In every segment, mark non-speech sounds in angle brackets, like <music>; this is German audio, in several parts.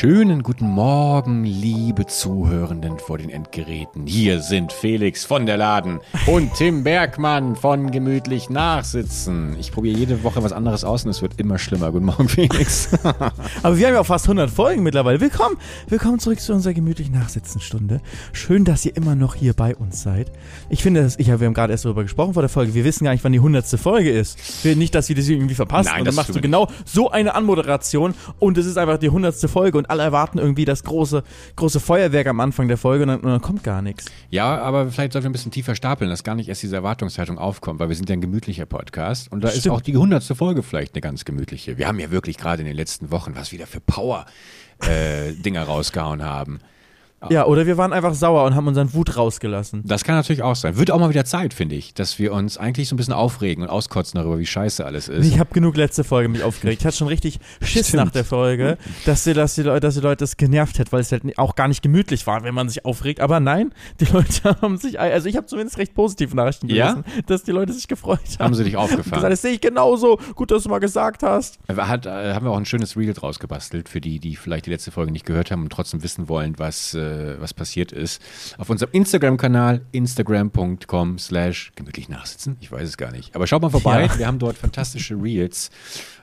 Schönen guten Morgen, liebe Zuhörenden vor den Endgeräten. Hier sind Felix von der Laden und Tim Bergmann von Gemütlich Nachsitzen. Ich probiere jede Woche was anderes aus und es wird immer schlimmer. Guten Morgen, Felix. <laughs> Aber wir haben ja auch fast 100 Folgen mittlerweile. Willkommen, willkommen zurück zu unserer Gemütlich Nachsitzen-Stunde. Schön, dass ihr immer noch hier bei uns seid. Ich finde, dass ich, wir haben gerade erst darüber gesprochen vor der Folge. Wir wissen gar nicht, wann die 100. Folge ist. Wir, nicht, dass wir das irgendwie verpassen. Nein, und das dann machst du genau so eine Anmoderation und es ist einfach die 100. Folge und alle erwarten irgendwie das große, große Feuerwerk am Anfang der Folge und dann, und dann kommt gar nichts. Ja, aber vielleicht sollten wir ein bisschen tiefer stapeln, dass gar nicht erst diese Erwartungshaltung aufkommt, weil wir sind ja ein gemütlicher Podcast und da ist Stimmt. auch die 100. Folge vielleicht eine ganz gemütliche. Wir haben ja wirklich gerade in den letzten Wochen was wieder für Power-Dinger rausgehauen haben. Ja, oder wir waren einfach sauer und haben unseren Wut rausgelassen. Das kann natürlich auch sein. Wird auch mal wieder Zeit, finde ich, dass wir uns eigentlich so ein bisschen aufregen und auskotzen darüber, wie scheiße alles ist. Ich habe genug letzte Folge mich aufgeregt. Ich hatte schon richtig Schiss Stimmt. nach der Folge, dass die, dass, die Leute, dass die Leute das genervt hätte, weil es halt auch gar nicht gemütlich war, wenn man sich aufregt. Aber nein, die Leute <laughs> haben sich, also ich habe zumindest recht positive Nachrichten Ja? gelesen, dass die Leute sich gefreut haben. Haben sie dich Und gesagt, aufgefahren? das sehe ich genauso. Gut, dass du mal gesagt hast. Hat, äh, haben wir auch ein schönes Reel draus gebastelt für die, die vielleicht die letzte Folge nicht gehört haben und trotzdem wissen wollen, was, äh, was passiert ist. Auf unserem Instagram-Kanal, instagram.com slash gemütlich nachsitzen. Ich weiß es gar nicht. Aber schaut mal vorbei. Ja. Wir haben dort fantastische Reels.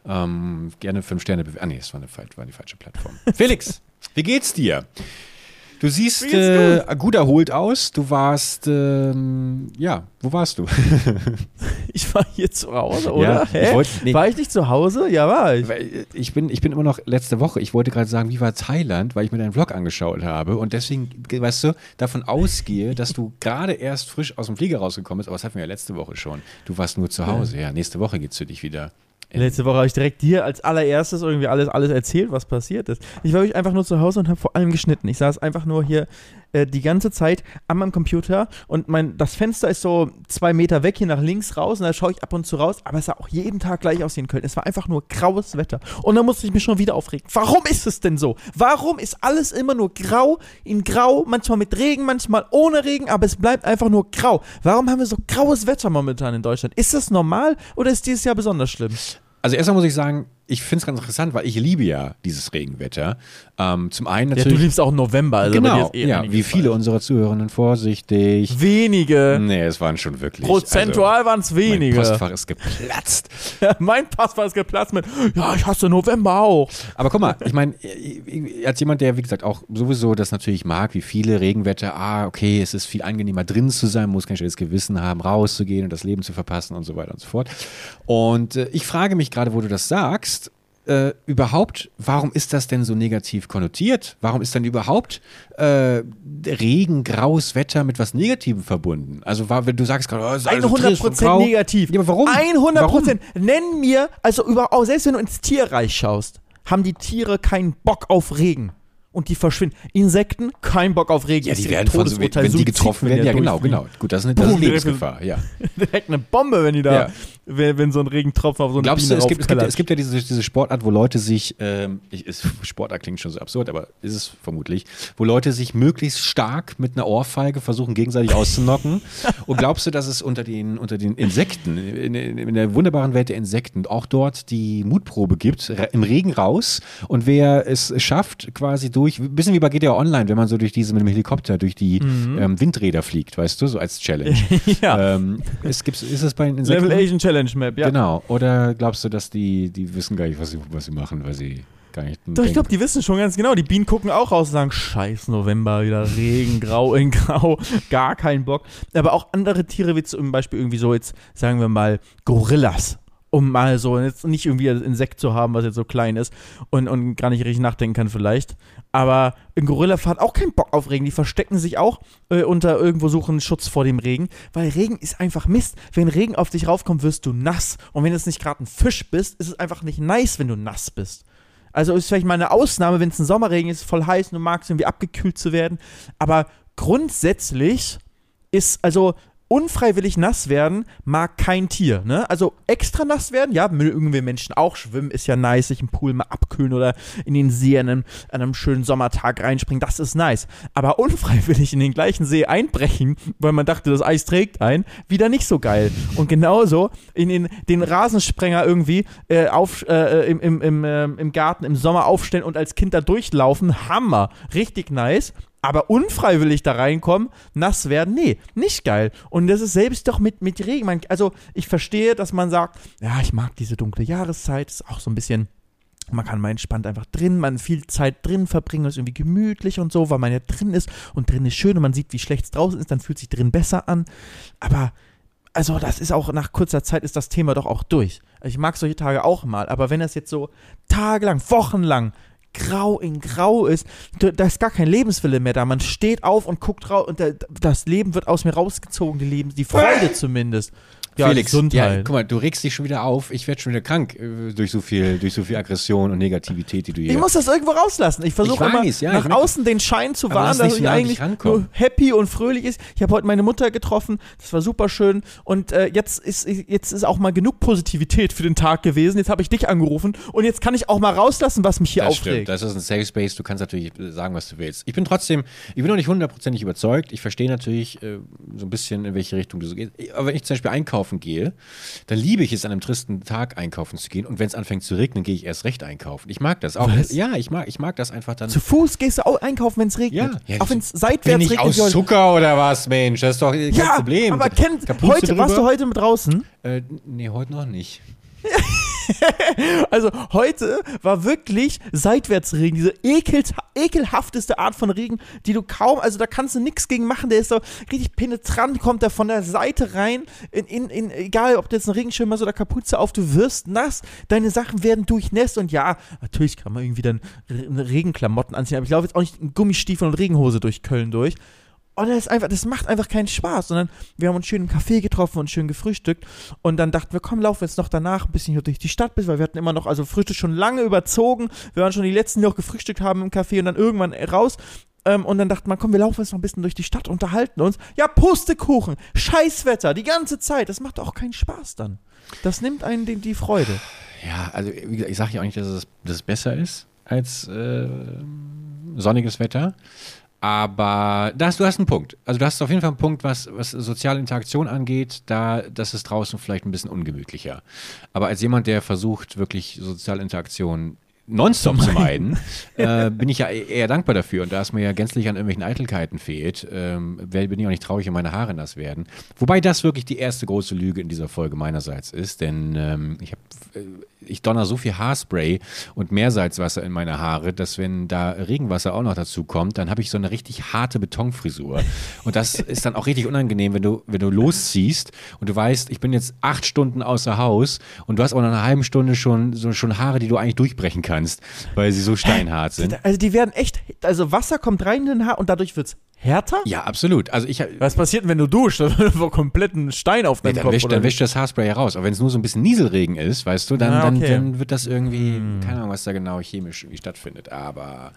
Ähm, gerne fünf Sterne bewerten. Ah nee, das war, eine, war die falsche Plattform. <laughs> Felix, wie geht's dir? Du siehst äh, gut erholt aus. Du warst, ähm, ja, wo warst du? <laughs> Ich war hier zu Hause, oder? Ja, ich Hä? wollte- nee. War ich nicht zu Hause? Ja, war ich. Äh, Ich bin, ich bin immer noch letzte Woche, ich wollte gerade sagen, wie war Thailand, weil ich mir deinen Vlog angeschaut habe und deswegen, weißt du, davon ausgehe, dass du gerade erst frisch aus dem Flieger rausgekommen bist, aber das hatten wir ja letzte Woche schon. Du warst nur zu Hause, ja. Nächste Woche geht's für dich wieder. Letzte Woche habe ich direkt dir als allererstes irgendwie alles, alles erzählt, was passiert ist. Ich war wirklich einfach nur zu Hause und habe vor allem geschnitten. Ich saß einfach nur hier äh, die ganze Zeit an meinem Computer und mein, das Fenster ist so zwei Meter weg hier nach links raus und da schaue ich ab und zu raus, aber es sah auch jeden Tag gleich aus hier in Köln. Es war einfach nur graues Wetter. Und dann musste ich mich schon wieder aufregen. Warum ist es denn so? Warum ist alles immer nur grau in grau, manchmal mit Regen, manchmal ohne Regen, aber es bleibt einfach nur grau. Warum haben wir so graues Wetter momentan in Deutschland? Ist das normal oder ist dieses Jahr besonders schlimm? Also erstmal muss ich sagen, ich finde es ganz interessant, weil ich liebe ja dieses Regenwetter. Ähm, zum einen Ja, natürlich. du liebst auch November, also genau, ist eh ja, wie viele falsch. unserer Zuhörenden vorsichtig. Wenige. Nee, es waren schon wirklich. Prozentual waren es also, mein wenige. Postfach ist geplatzt. <laughs> mein Passwort ist geplatzt mit, ja, ich hasse November auch. Aber guck mal, ich meine, als jemand, der, wie gesagt, auch sowieso das natürlich mag, wie viele Regenwetter, ah, okay, es ist viel angenehmer drin zu sein, muss kein schlechtes Gewissen haben, rauszugehen und das Leben zu verpassen und so weiter und so fort. Und äh, ich frage mich gerade, wo du das sagst, äh, überhaupt, warum ist das denn so negativ konnotiert? Warum ist denn überhaupt äh, Regen, graues Wetter mit was Negativem verbunden? Also, war, wenn du sagst gerade, oh, es ist alles so trist und 100% grau. negativ. Ja, aber warum? 100%. Warum? Nenn mir, also über, auch selbst wenn du ins Tierreich schaust, haben die Tiere keinen Bock auf Regen. Und die verschwinden. Insekten, kein Bock auf Regen. Ja, die werden von so, wenn Todesurteil, die Suizid, getroffen werden, ja genau, genau. Gut, das ist eine, das ist Lebensgefahr, ja. <laughs> Direkt eine Bombe, wenn die da, Ja. wenn, wenn so ein Regentropfen auf so eine Glaubst du, Biene es gibt, es, gibt, es gibt ja diese, diese Sportart, wo Leute sich, ähm, ich, ist, Sportart klingt schon so absurd, aber ist es vermutlich, wo Leute sich möglichst stark mit einer Ohrfeige versuchen, gegenseitig auszunocken. <laughs> Und glaubst du, dass es unter den, unter den Insekten, in, in, der wunderbaren Welt der Insekten, auch dort die Mutprobe gibt, im Regen raus und wer es schafft, quasi durch, ein bisschen wie bei GTA Online, wenn man so durch diese mit dem Helikopter durch die ähm, Windräder fliegt, weißt du, so als Challenge. <laughs> ja. ähm, es gibt, ist es bei den Insekten? Level Asian Challenge Map, ja. Genau. Oder glaubst du, dass die, die wissen gar nicht, was sie, was sie machen, weil sie gar nicht. Doch, ich glaube, die wissen schon ganz genau. Die Bienen gucken auch raus und sagen, scheiß November, wieder Regen, grau in grau, <laughs> gar keinen Bock. Aber auch andere Tiere, wie zum Beispiel irgendwie so jetzt, sagen wir mal, Gorillas. Um mal so, jetzt nicht irgendwie ein Insekt zu haben, was jetzt so klein ist und, und gar nicht richtig nachdenken kann vielleicht. Aber ein Gorilla hat auch keinen Bock auf Regen. Die verstecken sich auch äh, unter irgendwo suchen Schutz vor dem Regen. Weil Regen ist einfach Mist. Wenn Regen auf dich raufkommt, wirst du nass. Und wenn jetzt nicht gerade ein Fisch bist, ist es einfach nicht nice, wenn du nass bist. Also ist vielleicht mal eine Ausnahme, wenn es ein Sommerregen ist, voll heiß und du magst irgendwie abgekühlt zu werden. Aber grundsätzlich ist, also unfreiwillig nass werden mag kein Tier, ne? Also extra nass werden, ja, mögen wir Menschen auch. Schwimmen ist ja nice, sich im Pool mal abkühlen oder in den See an einem, an einem schönen Sommertag reinspringen, das ist nice. Aber <laughs> unfreiwillig in den gleichen See einbrechen, weil man dachte, das Eis trägt ein, wieder nicht so geil. Und genauso in den, den Rasensprenger irgendwie äh, auf, äh, im, im, im, äh, im Garten im Sommer aufstellen und als Kind da durchlaufen, Hammer, richtig nice aber unfreiwillig da reinkommen, nass werden, nee, nicht geil. Und das ist selbst doch mit, mit Regen. Man, also ich verstehe, dass man sagt, ja, ich mag diese dunkle Jahreszeit, ist auch so ein bisschen, man kann mal entspannt einfach drin, man viel Zeit drin verbringen, ist irgendwie gemütlich und so, weil man ja drin ist und drin ist schön und man sieht, wie schlecht es draußen ist, dann fühlt sich drin besser an. Aber also das ist auch nach kurzer Zeit ist das Thema doch auch durch. Ich mag solche Tage auch mal, aber wenn das jetzt so tagelang, wochenlang grau in grau ist, da ist gar kein Lebenswille mehr da. Man steht auf und guckt raus und das Leben wird aus mir rausgezogen, die Leben, die Freude <laughs> zumindest. Ja, Felix, ja, guck mal, du regst dich schon wieder auf. Ich werde schon wieder krank äh, durch so viel, durch so viel Aggression und Negativität, die du hier. Ich muss das irgendwo rauslassen. Ich versuche immer ja, nach außen den Schein zu wahren, dass ich eigentlich nur happy und fröhlich ist. Ich habe heute meine Mutter getroffen. Das war super schön. Und äh, jetzt ist jetzt ist auch mal genug Positivität für den Tag gewesen. Jetzt habe ich dich angerufen und jetzt kann ich auch mal rauslassen, was mich hier das aufregt. Stimmt. Das ist ein Safe Space. Du kannst natürlich sagen, was du willst. Ich bin trotzdem, ich bin noch nicht hundertprozentig überzeugt. Ich verstehe natürlich äh, so ein bisschen, in welche Richtung du so gehst. Aber wenn ich zum Beispiel einkaufen gehe dann liebe ich es, an einem tristen Tag einkaufen zu gehen. Und wenn es anfängt zu regnen, gehe ich erst recht einkaufen. Ich mag das auch. Was? Ja, ich mag, ich mag das einfach dann. Zu Fuß gehst du auch einkaufen, wenn es regnet. Ja, ja auch wenn es seitwärts bin ich regnet. aus Zucker oder was, Mensch? Das ist doch kein ja, Problem. Aber kennt, heute, warst du heute mit draußen? Äh, nee, heute noch nicht. <laughs> <laughs> also heute war wirklich Seitwärtsregen, diese ekel, ekelhafteste Art von Regen, die du kaum, also da kannst du nichts gegen machen, der ist so richtig penetrant, kommt er von der Seite rein, in, in, in, egal ob du jetzt einen Regenschirm hast oder Kapuze auf, du wirst nass, deine Sachen werden durchnässt und ja, natürlich kann man irgendwie dann Regenklamotten anziehen, aber ich laufe jetzt auch nicht in Gummistiefeln und Regenhose durch Köln durch. Und das ist einfach, das macht einfach keinen Spaß, sondern wir haben uns schön im Café getroffen und schön gefrühstückt und dann dachten wir, komm, laufen wir jetzt noch danach ein bisschen hier durch die Stadt weil wir hatten immer noch, also Frühstück schon lange überzogen. Wir waren schon die letzten, die auch gefrühstückt haben im Café und dann irgendwann raus. Ähm, und dann dachte man, komm, wir laufen jetzt noch ein bisschen durch die Stadt, unterhalten uns. Ja, Pustekuchen, Scheißwetter, die ganze Zeit. Das macht auch keinen Spaß dann. Das nimmt einen die, die Freude. Ja, also ich sage ja auch nicht, dass es, dass es besser ist als äh, sonniges Wetter. Aber das, du hast einen Punkt. Also du hast auf jeden Fall einen Punkt, was, was soziale Interaktion angeht, da das ist draußen vielleicht ein bisschen ungemütlicher. Aber als jemand, der versucht, wirklich soziale Interaktion nonstop zu meiden, <laughs> äh, bin ich ja e-, eher dankbar dafür. Und da es mir ja gänzlich an irgendwelchen Eitelkeiten fehlt, ähm, bin ich auch nicht traurig, wenn meine Haare nass werden. Wobei das wirklich die erste große Lüge in dieser Folge meinerseits ist, denn ähm, ich habe äh, ich donner so viel Haarspray und Meersalzwasser in meine Haare, dass wenn da Regenwasser auch noch dazu kommt, dann habe ich so eine richtig harte Betonfrisur. Und das <laughs> ist dann auch richtig unangenehm, wenn du, wenn du losziehst und du weißt, ich bin jetzt acht Stunden außer Haus und du hast auch nach einer halben Stunde schon, so, schon Haare, die du eigentlich durchbrechen kannst, weil sie so steinhart sind. Also die werden echt, also Wasser kommt rein in den Haar und dadurch wird es härter? Ja, absolut. Also ich, Was passiert denn, wenn du duschst? <laughs> Dann kompletten Stein auf nee, dann Kopf. Wäscht, dann wäscht das Haarspray heraus. Aber wenn es nur so ein bisschen Nieselregen ist, weißt du, dann, ah, okay. dann, wird das irgendwie, hm. keine Ahnung, was da genau chemisch irgendwie stattfindet. Aber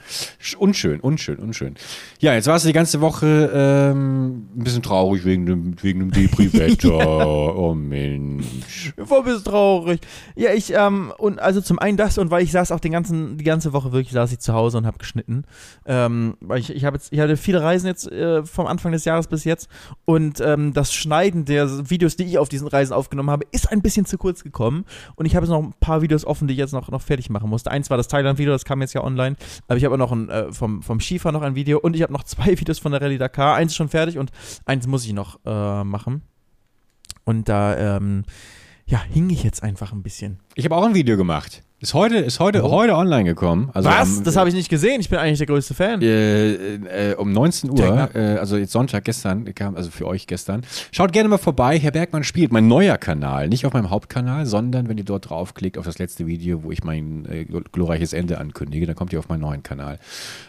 unschön, unschön, unschön. Ja, jetzt warst du die ganze Woche ähm, ein bisschen traurig wegen dem, wegen dem Depri-Wetter. <laughs> Oh Mensch. War ein bisschen traurig. Ja, ich, ähm, und also zum einen das und weil ich saß auch den ganzen, die ganze Woche wirklich saß ich zu Hause und habe geschnitten. Ähm, weil ich, ich, jetzt, ich hatte viele Reisen jetzt jetzt äh, vom Anfang des Jahres bis jetzt. Und ähm, das Schneiden der Videos, die ich auf diesen Reisen aufgenommen habe, ist ein bisschen zu kurz gekommen. Und ich habe jetzt noch ein paar Videos offen, die ich jetzt noch, noch fertig machen musste. Eins war das Thailand-Video, das kam jetzt ja online. Aber ich habe noch ein, äh, vom, vom Skifahren noch ein Video. Und ich habe noch zwei <laughs> Videos von der Rallye Dakar. Eins ist schon fertig und eins muss ich noch äh, machen. Und da, ähm, ja, hing ich jetzt einfach ein bisschen. Ich habe auch ein Video gemacht. Ist heute, ist heute, oh. heute online gekommen. Also Was? Am, das habe ich nicht gesehen. Ich bin eigentlich der größte Fan. Äh, äh, um 19 Uhr, äh, also jetzt Sonntag gestern, kam, also für euch gestern. Schaut gerne mal vorbei. Herr Bergmann spielt mein neuer Kanal. Nicht auf meinem Hauptkanal, sondern wenn ihr dort draufklickt auf das letzte Video, wo ich mein äh, glorreiches Ende ankündige, dann kommt ihr auf meinen neuen Kanal.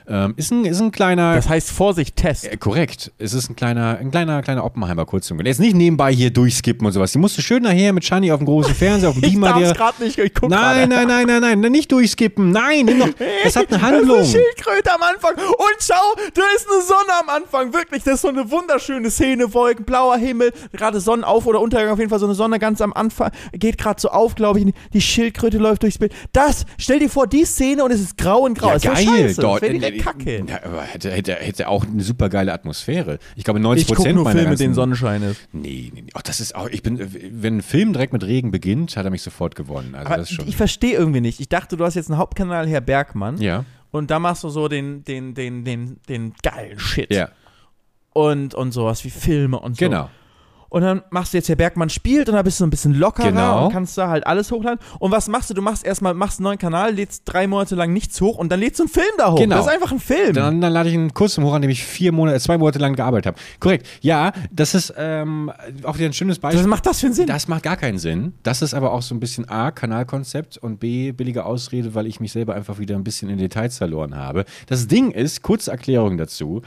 Ähm, ist, ein, ist ein kleiner. Das heißt Vorsicht, Test. Äh, korrekt. Es ist ein kleiner, ein kleiner, kleiner Oppenheimer Kurzfilm. Jetzt nicht nebenbei hier durchskippen und sowas. Die musste schön nachher mit Shani auf dem großen Fernseher, auf dem <laughs> Beamer. ich gerade nicht. Ich guck nein, nein, nein nein, nein, nein, nicht durchskippen. Nein, nimm doch, das <laughs> hat eine Handlung. Das ist eine Schildkröte am Anfang. Und schau, da ist eine Sonne am Anfang. Wirklich, das ist so eine wunderschöne Szene. Wolken, blauer Himmel, gerade Sonnenauf- oder Untergang, auf jeden Fall so eine Sonne ganz am Anfang. Geht gerade so auf, glaube ich. Die Schildkröte läuft durchs Bild. Das, stell dir vor, die Szene und es ist grau und grau. Ja, das geil. scheiße. Dort, das wäre kacke. Ja, aber hätte, hätte, hätte auch eine super geile Atmosphäre. Ich glaube, 90 Ich gucke Prozent nur meiner Filme, mit ganzen, denen Sonnenschein ist. Nee, nee, nee. Ach, das ist auch, ich bin, wenn ein Film direkt mit Regen beginnt, hat er mich sofort gewonnen. Also Aber das ist schon. ich verstehe irgendwie nicht. Ich dachte, du hast jetzt einen Hauptkanal, Herr Bergmann. ja, Und da machst du so den, den, den, den, den geilen Shit. ja, Und, und sowas wie Filme und so. genau. Und dann machst du jetzt, Herr Bergmann spielt und dann bist du ein bisschen lockerer Genau. und kannst da halt alles hochladen. Und was machst du? Du machst erstmal, machst einen neuen Kanal, lädst drei Monate lang nichts hoch und dann lädst du einen Film da hoch. Genau. Das ist einfach ein Film. Dann, dann lade ich einen Kurs hoch, an dem ich vier Monate, äh, zwei Monate lang gearbeitet habe. Korrekt. Ja, das ist ähm, auch wieder ein schönes Beispiel. was macht das für einen Sinn? Das macht gar keinen Sinn. Das ist aber auch so ein bisschen A, Kanalkonzept und B, billige Ausrede, weil ich mich selber einfach wieder ein bisschen in Details verloren habe. Das Ding ist, kurze Erklärung dazu.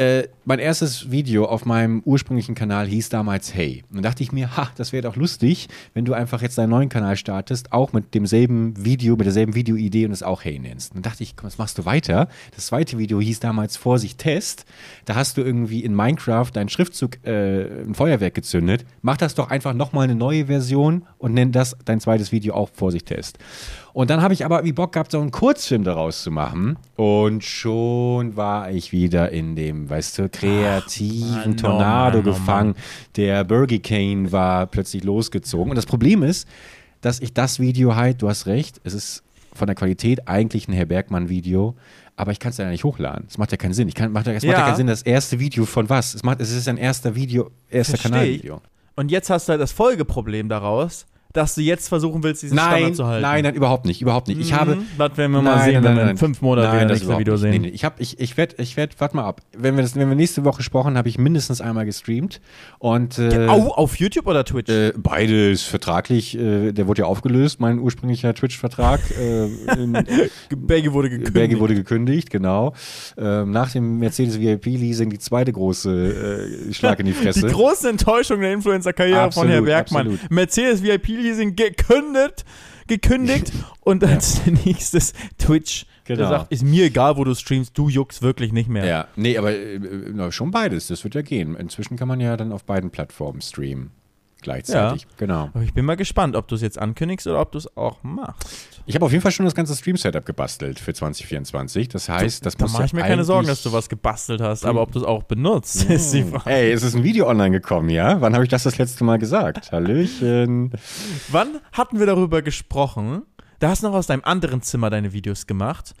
Äh, mein erstes Video auf meinem ursprünglichen Kanal hieß damals Hey. Und dann dachte ich mir, ha, das wäre doch lustig, wenn du einfach jetzt deinen neuen Kanal startest, auch mit demselben Video, mit derselben Videoidee und es auch Hey nennst. Und dann dachte ich, komm, was machst du weiter? Das zweite Video hieß damals Vorsicht Test. Da hast du irgendwie in Minecraft deinen Schriftzug, äh, ein Feuerwerk gezündet. Mach das doch einfach nochmal eine neue Version und nenn das dein zweites Video auch Vorsicht Test. Und dann habe ich aber irgendwie Bock gehabt, so einen Kurzfilm daraus zu machen. Und schon war ich wieder in dem, weißt du, kreativen Mann, oh Tornado Mann, oh gefangen. Der Burger war plötzlich losgezogen. Und das Problem ist, dass ich das Video halt, du hast recht, es ist von der Qualität eigentlich ein Herr Bergmann-Video, aber ich kann es ja nicht hochladen. Es macht ja keinen Sinn. Ich kann, macht ja, es macht ja Ja. keinen Sinn, das erste Video von was? Es, macht, es ist ein erster Video, erster Versteh ich. Kanalvideo. Und jetzt hast du halt das Folgeproblem daraus, dass du jetzt versuchen willst, diesen Nein, Standard zu halten. nein, nein, überhaupt nicht, überhaupt nicht. Ich habe, Mhm. Das werden wir mal sehen, wenn wir in fünf Monaten wieder das nächste Video nicht. sehen. Nee, nee. Ich, hab, ich, ich werde, ich werd, warte mal ab. Wenn wir, das, wenn wir nächste Woche gesprochen, habe ich mindestens einmal gestreamt. Und, äh, Au, auf YouTube oder Twitch? äh, beides vertraglich, äh, der wurde ja aufgelöst, mein ursprünglicher Twitch-Vertrag. Äh, <laughs> Berge wurde gekündigt. Berge wurde gekündigt, genau. Ähm, nach dem Mercedes VIP-Leasing die zweite große äh, Schlag in die <laughs> Die Fresse. große Enttäuschung der Influencer-Karriere von Herr Absolut, Bergmann. absolut. Mercedes VIP-Leasing gekündigt, <laughs> gekündigt und als nächstes Twitch. Genau. sagt, ist mir egal, wo du streamst, du juckst wirklich nicht mehr. Ja, nee, aber äh, äh, schon beides, das wird ja gehen. Inzwischen kann man ja dann auf beiden Plattformen streamen. Gleichzeitig, genau. Aber ich bin mal gespannt, ob du es jetzt ankündigst oder ob du es auch machst. Ich habe auf jeden Fall schon das ganze Stream-Setup gebastelt für 2024. Das heißt, das Da muss mache ja ich mir keine Sorgen, dass du was gebastelt hast, aber ob du es auch benutzt, ist die Frage. Ey, es ist ein Video online gekommen, ja? Wann habe ich das das letzte Mal gesagt? Hallöchen. <laughs> Wann hatten wir darüber gesprochen? Da hast du noch aus deinem anderen Zimmer deine Videos gemacht.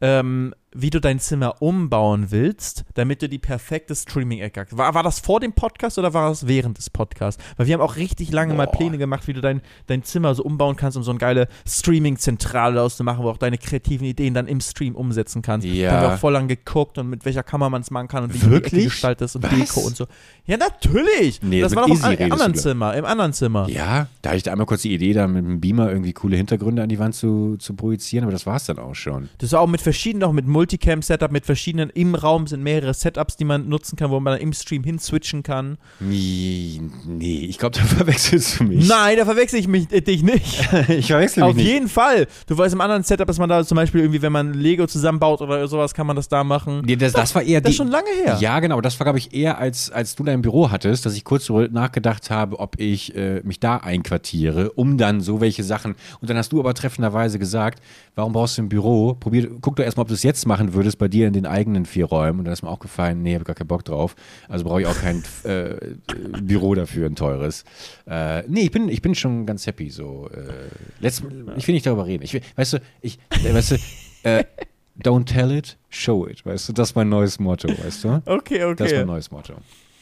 Ähm, wie du dein Zimmer umbauen willst, damit du die perfekte Streaming-Ecke hast. War, war das vor dem Podcast oder war das während des Podcasts? Weil wir haben auch richtig lange mal Boah. Pläne gemacht, wie du dein, dein Zimmer so umbauen kannst, um so eine geile Streaming-Zentrale auszumachen, wo auch deine kreativen Ideen dann im Stream umsetzen kannst. Ja. Da haben wir auch voll lang geguckt und mit welcher Kamera man es machen kann und wie du die? Ecke gestaltest und Was? Deko und so. Ja, natürlich! Nee, das war doch Easy im, anderen Zimmer, im anderen Zimmer. Ja, da hatte ich da einmal kurz die Idee, da mit dem Beamer irgendwie coole Hintergründe an die Wand zu, zu projizieren, aber das war es dann auch schon. Das ist auch mit verschiedenen, auch mit Multicam-Setup, mit verschiedenen, im Raum sind mehrere Setups, die man nutzen kann, wo man dann im Stream hinswitchen kann. Nee, nee ich glaube, <laughs> da verwechselst du mich. Nein, da verwechsel ich mich, äh, dich nicht. <laughs> ich verwechsel mich Auf nicht. jeden Fall. Du weißt im anderen Setup, dass man da zum Beispiel irgendwie, wenn man Lego zusammenbaut oder sowas, kann man das da machen. Nee, das, das war eher Das die, ist schon lange her. Ja, genau. Das war, glaube ich, eher, als, als du dein Büro hattest, dass ich kurz nachgedacht habe, ob ich äh, mich da einquartiere, um dann so welche Sachen. Und dann hast du aber treffenderweise gesagt, warum brauchst du ein Büro? Probier, guck doch erstmal, ob du es jetzt machen würdest bei dir in den eigenen vier Räumen. Und dann ist mir auch gefallen, nee, habe gar keinen Bock drauf. Also brauche ich auch kein äh, Büro dafür, ein teures. Äh, nee, ich bin, ich bin schon ganz happy. So, äh, letzt, ich will nicht darüber reden. Ich will, weißt du, ich, äh, weißt du, äh, don't tell it, show it. Weißt du, das ist mein neues Motto, weißt du? Okay, Das ist okay. mein neues Motto.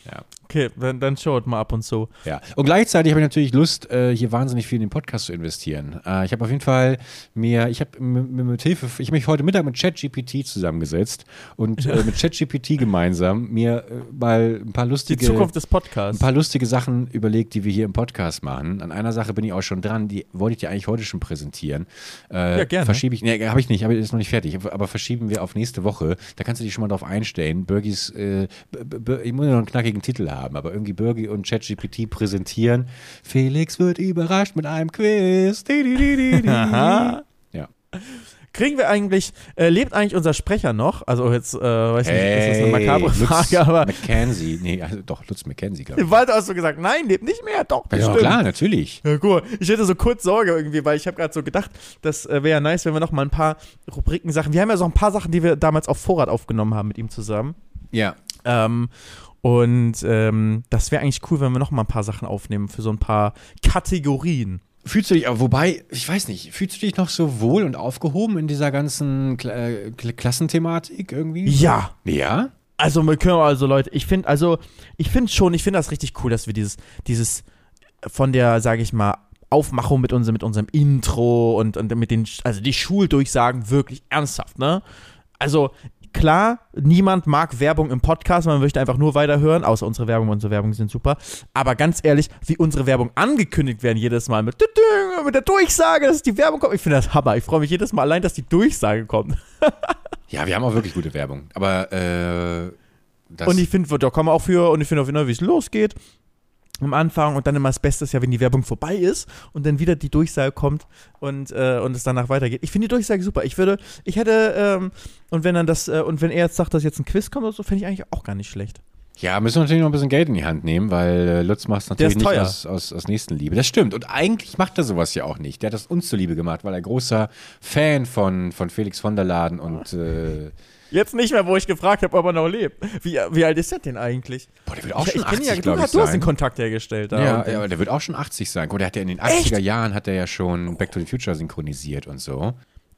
Ja. Okay, dann, dann schaut mal ab und zu. ja. Und gleichzeitig habe ich natürlich Lust, äh, hier wahnsinnig viel in den Podcast zu investieren. Äh, ich habe auf jeden Fall mir, ich habe mit, mit Hilfe, ich habe mich heute Mittag mit ChatGPT zusammengesetzt und äh, <laughs> mit ChatGPT gemeinsam mir mal ein paar Die lustige Zukunft des ein Podcasts. paar lustige Sachen überlegt, die wir hier im Podcast machen. An einer Sache bin ich auch schon dran, die wollte ich dir eigentlich heute schon präsentieren. Ja, gerne. Verschiebe ich, nee, habe ich nicht, aber ist noch nicht fertig. Aber verschieben wir auf nächste Woche. Da kannst du dich schon mal drauf einstellen. Bergis, äh, ich muss ja noch einen knackigen Titel haben. Haben. Aber irgendwie Birgi und ChatGPT präsentieren, Felix wird überrascht mit einem Quiz. Di, di, di. Ja. Kriegen wir eigentlich, äh, lebt eigentlich unser Sprecher noch? Also jetzt, äh, weiß nicht, ist das eine makabre Lutz Frage, aber Mackenzie, nee, also doch, Lutz Mackenzie, glaube ich. Walter hast du gesagt, nein, lebt nicht mehr, doch, Ja, bestimmt. klar, natürlich. Ja, mal, ich hätte so kurz Sorge irgendwie, weil ich habe gerade so gedacht, das äh, wäre ja nice, wenn wir noch mal ein paar Rubriken-Sachen, wir haben ja so ein paar Sachen, die wir damals auf Vorrat aufgenommen haben mit ihm zusammen. Ja. Ähm, und ähm, das wäre eigentlich cool, wenn wir noch mal ein paar Sachen aufnehmen für so ein paar Kategorien. Fühlst du dich, aber wobei, ich weiß nicht, fühlst du dich noch so wohl und aufgehoben in dieser ganzen Kla äh, Kla- Klassenthematik irgendwie? Ja. Ja? Also, wir können also Leute, ich finde, also, ich finde schon, ich finde das richtig cool, dass wir dieses, dieses von der, sage ich mal, Aufmachung mit unserem, mit unserem Intro und, und mit den, also die Schuldurchsagen wirklich ernsthaft, ne? Also, klar, niemand mag Werbung im Podcast, man möchte einfach nur weiterhören, außer unsere Werbung, unsere Werbung sind super. Aber ganz ehrlich, wie unsere Werbung angekündigt werden jedes Mal mit, mit der Durchsage, dass die Werbung kommt, ich finde das Hammer. Ich freue mich jedes Mal allein, dass die Durchsage kommt. <laughs> Ja, wir haben auch wirklich gute Werbung. Aber äh, das Und ich finde, da kann man auch für, und ich finde auch wieder, wie es losgeht. Am Anfang und dann immer das Beste ist ja, wenn die Werbung vorbei ist und dann wieder die Durchsage kommt und, äh, und es danach weitergeht. Ich finde die Durchsage super. Ich würde, ich hätte, ähm, und wenn dann das, äh, und wenn er jetzt sagt, dass jetzt ein Quiz kommt oder so, finde ich eigentlich auch gar nicht schlecht. Ja, müssen wir natürlich noch ein bisschen Geld in die Hand nehmen, weil äh, Lutz macht es natürlich nicht aus, aus, aus Nächstenliebe. Das stimmt. Und eigentlich macht er sowas ja auch nicht. Der hat das uns zuliebe gemacht, weil er großer Fan von, von Felix von der Laden und äh, Jetzt nicht mehr, wo ich gefragt habe, ob er noch lebt. Wie, wie alt ist der denn eigentlich? boah, der wird auch ich schon ich kenn 80, ihn ja, du, glaube ich, hast- du hast den. Kontakt hergestellt. da Ja, ja, aber der wird auch schon 80 sein. Guck, der hat ja in den 80er Jahren hat er ja schon Back to the Future synchronisiert und so.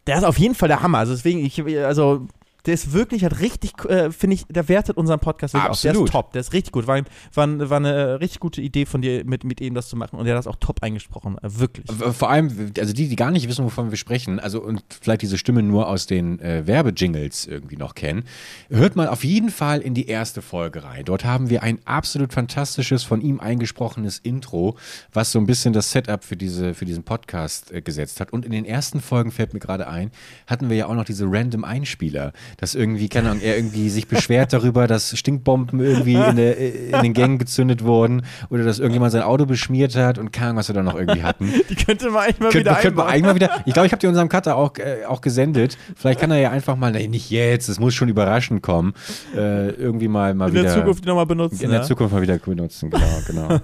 Der ist auf jeden Fall der Hammer. Also deswegen, ich, also der ist wirklich, hat richtig, äh, finde ich, der wertet unseren Podcast wirklich auch. Der Absolut. ist top, der ist richtig gut. War, war, war eine äh, richtig gute Idee von dir, mit, mit ihm das zu machen. Und der hat das auch top eingesprochen. Äh, wirklich. Vor allem, also die, die gar nicht wissen, wovon wir sprechen, also und vielleicht diese Stimme nur aus den äh, Werbejingles irgendwie noch kennen, hört mal auf jeden Fall in die erste Folge rein. Dort haben wir ein absolut fantastisches, von ihm eingesprochenes Intro, was so ein bisschen das Setup für, diese, für diesen Podcast äh, gesetzt hat. Und in den ersten Folgen, fällt mir gerade ein, hatten wir ja auch noch diese random Einspieler, dass irgendwie, keine Ahnung, er irgendwie sich beschwert darüber, dass Stinkbomben irgendwie in, der, in den Gängen gezündet wurden oder dass irgendjemand sein Auto beschmiert hat und keine Ahnung, was wir da noch irgendwie hatten. <laughs> Die könnte man eigentlich mal Könnte wieder könnt man eigentlich mal wieder. Ich glaube, ich habe die unserem Cutter auch, äh, auch gesendet. Vielleicht kann er ja einfach mal, nee, nicht jetzt, es muss schon überraschend kommen. Äh, irgendwie mal, mal In wieder. der Zukunft nochmal benutzen. in der ja? Zukunft mal wieder benutzen, genau, genau.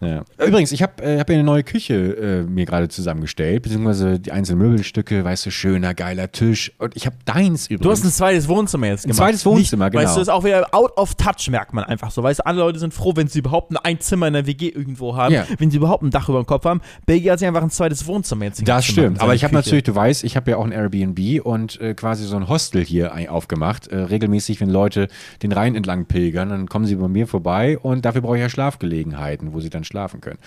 <laughs> ja. Übrigens, ich habe äh, hab ja eine neue Küche äh, mir gerade zusammengestellt, beziehungsweise die einzelnen Möbelstücke, weißt du, schöner, geiler Tisch. Und ich habe deins übrigens. Du hast ein zweites Wohnzimmer jetzt gemacht. zweites Wohnzimmer, Nicht, genau. Weißt du, ist auch wieder out of touch, merkt man einfach so. Weißt du, alle Leute sind froh, wenn sie überhaupt ein Zimmer in der WG irgendwo haben, Ja. wenn sie überhaupt ein Dach über dem Kopf haben. Belgien hat sich einfach ein zweites Wohnzimmer jetzt Das gemacht, stimmt, seine aber ich habe natürlich, du weißt, ich habe ja auch ein Airbnb und äh, quasi so ein Hostel hier ein- aufgemacht. Äh, regelmäßig, wenn Leute den Rhein entlang pilgern, dann kommen sie bei mir vorbei und dafür brauche ich ja Schlafgelegenheiten, wo sie dann schlafen können.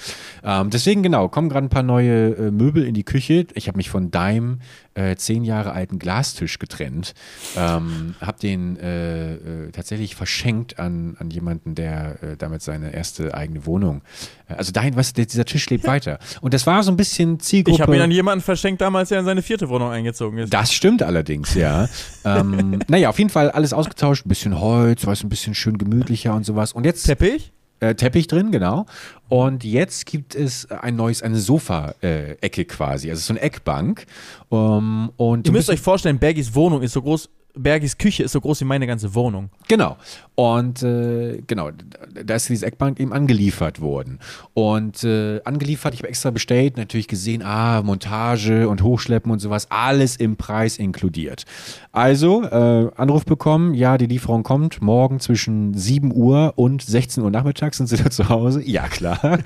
Ähm, deswegen genau, kommen gerade ein paar neue äh, Möbel in die Küche. Ich habe mich von deinem äh, zehn Jahre alten Glastisch getrennt, ähm, habe den äh, äh, tatsächlich verschenkt an, an jemanden, der äh, damit seine erste eigene Wohnung. Äh, also dahin, was dieser Tisch lebt <laughs> weiter. Und das war so ein bisschen Zielgruppe. Ich habe ihn an jemanden verschenkt damals, der in seine vierte Wohnung eingezogen ist. Das stimmt allerdings, ja. <laughs> ähm, naja, auf jeden Fall alles ausgetauscht, ein bisschen Holz, weiß ein bisschen schön gemütlicher und sowas. Und jetzt Teppich? Äh, Teppich drin, genau. Und jetzt gibt es ein neues, eine Sofa-Ecke quasi, also so eine Eckbank. Um, und Ihr müsst euch vorstellen, Bergis Wohnung ist so groß, Bergis Küche ist so groß wie meine ganze Wohnung. Genau. Und äh, genau, da ist diese Eckbank eben angeliefert worden. Und äh, angeliefert, ich habe extra bestellt, natürlich gesehen, ah, Montage und Hochschleppen und sowas, alles im Preis inkludiert. Also, äh, Anruf bekommen, ja, die Lieferung kommt, morgen zwischen 7 Uhr und 16 Uhr nachmittags sind sie da zu Hause. Ja, klar. <laughs>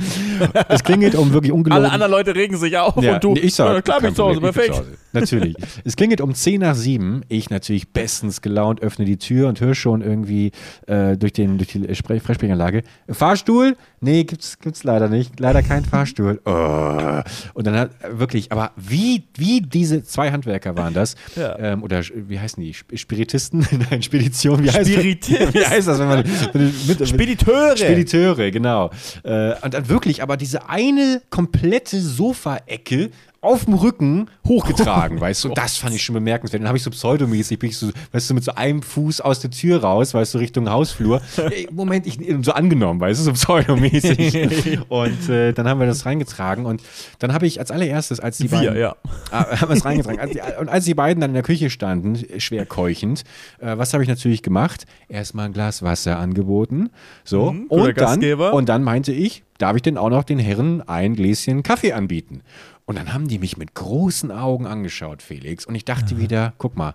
es klingelt um wirklich ungelogen. Alle anderen Leute regen sich auf Ja, und du, nee, ich sag, ja, klar bin ich zu Hause, perfekt. Natürlich. es klingelt um 10 nach 7. Ich natürlich bestens gelaunt, öffne die Tür und höre schon irgendwie äh, durch, den, durch die Spre- Freisprechanlage. Fahrstuhl? Nee, gibt's, gibt's leider nicht. Leider kein Fahrstuhl. Oh. Und dann hat wirklich, aber wie, wie diese zwei Handwerker waren das? Ja. Ähm, oder wie heißen die? Sp- Spiritisten? <laughs> Nein, Spedition. Wie heißt, Spiritist. wie heißt das, wenn man wenn mit, mit, Spediteure. Spediteure, genau. Äh, und dann wirklich, aber diese eine komplette Sofaecke auf dem Rücken hochgetragen, weißt du. Und das fand ich schon bemerkenswert. Dann habe ich so pseudomäßig, bin ich so, weißt du, mit so einem Fuß aus der Tür raus, weißt du, Richtung Hausflur. <laughs> Ey, Moment, ich so angenommen, weißt du, so pseudomäßig. <laughs> und äh, dann haben wir das reingetragen und dann habe ich als allererstes, als die Wir, beiden, ja. Ah, <laughs> haben es reingetragen. Als die, und als die beiden dann in der Küche standen, schwer keuchend, äh, was habe ich natürlich gemacht? Erstmal ein Glas Wasser angeboten. So. Mhm, und, dann, Gastgeber. und dann meinte ich, darf ich denn auch noch den Herren ein Gläschen Kaffee anbieten? Und dann haben die mich mit großen Augen angeschaut, Felix. Und ich dachte wieder, guck mal,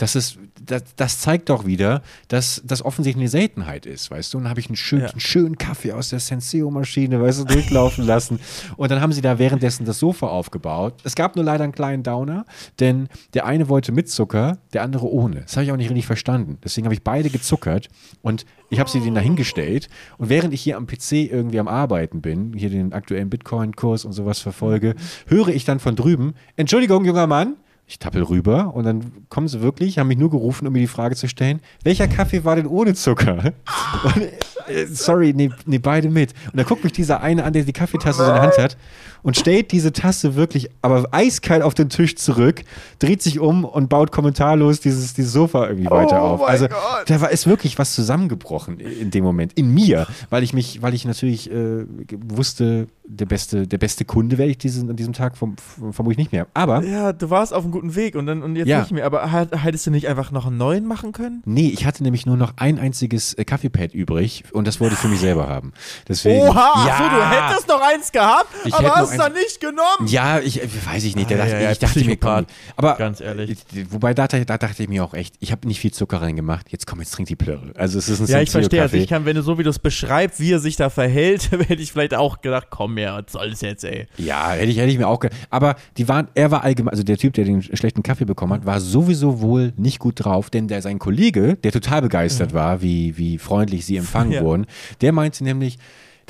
das ist, das, das zeigt doch wieder, dass das offensichtlich eine Seltenheit ist, weißt du? Und dann habe ich einen schönen, Ja. einen schönen Kaffee aus der Senseo-Maschine, weißt du, durchlaufen lassen. Und dann haben sie da währenddessen das Sofa aufgebaut. Es gab nur leider einen kleinen Downer, denn der eine wollte mit Zucker, der andere ohne. Das habe ich auch nicht richtig verstanden. Deswegen habe ich beide gezuckert und ich habe sie denen dahingestellt. Und während ich hier am PC irgendwie am Arbeiten bin, hier den aktuellen Bitcoin-Kurs und sowas verfolge, höre ich dann von drüben, Entschuldigung, junger Mann, ich tappel rüber und dann kommen sie wirklich, haben mich nur gerufen, um mir die Frage zu stellen, welcher Kaffee war denn ohne Zucker? <laughs> Und, äh, sorry, nee, nee, beide mit. Und dann guckt mich dieser eine an, der die Kaffeetasse in der Hand hat und stellt diese Tasse wirklich, aber eiskalt auf den Tisch zurück, dreht sich um und baut kommentarlos dieses, dieses Sofa irgendwie weiter auf. mein Also Gott. da war ist wirklich was zusammengebrochen in dem Moment, in mir, weil ich mich, weil ich natürlich äh, wusste, der beste, der beste Kunde werde ich diesen, an diesem Tag vom, vermutlich nicht mehr. Aber Ja, du warst auf einem guten Weg und dann und jetzt Ja. nicht mehr. Aber hättest du nicht einfach noch einen neuen machen können? Nee, ich hatte nämlich nur noch ein einziges äh, Kaffeepad übrig und das wollte ich für mich selber haben. Deswegen, Oha, ja, so, du hättest noch eins gehabt, Ich aber hätte hast noch dann nicht genommen. Ja, ich äh, weiß ich nicht. Ah, dachte, ja, ja, ich dachte mir, komm, aber Ganz ehrlich. wobei da, da dachte ich mir auch echt, ich habe nicht viel Zucker reingemacht. Jetzt komm, jetzt trink die Plörre. Also es ist ein Ja, ich verstehe. Also ich kann, wenn du so wie du es beschreibst, wie er sich da verhält, <laughs> hätte ich vielleicht auch gedacht, komm her, was soll das jetzt, ey? Ja, hätte ich, hätte ich mir auch. Ge aber die waren, er war allgemein, also der Typ, der den schlechten Kaffee bekommen hat, war sowieso wohl nicht gut drauf, denn der sein Kollege, der total begeistert war, wie, wie freundlich sie empfangen <laughs> Ja. wurden, der meinte nämlich,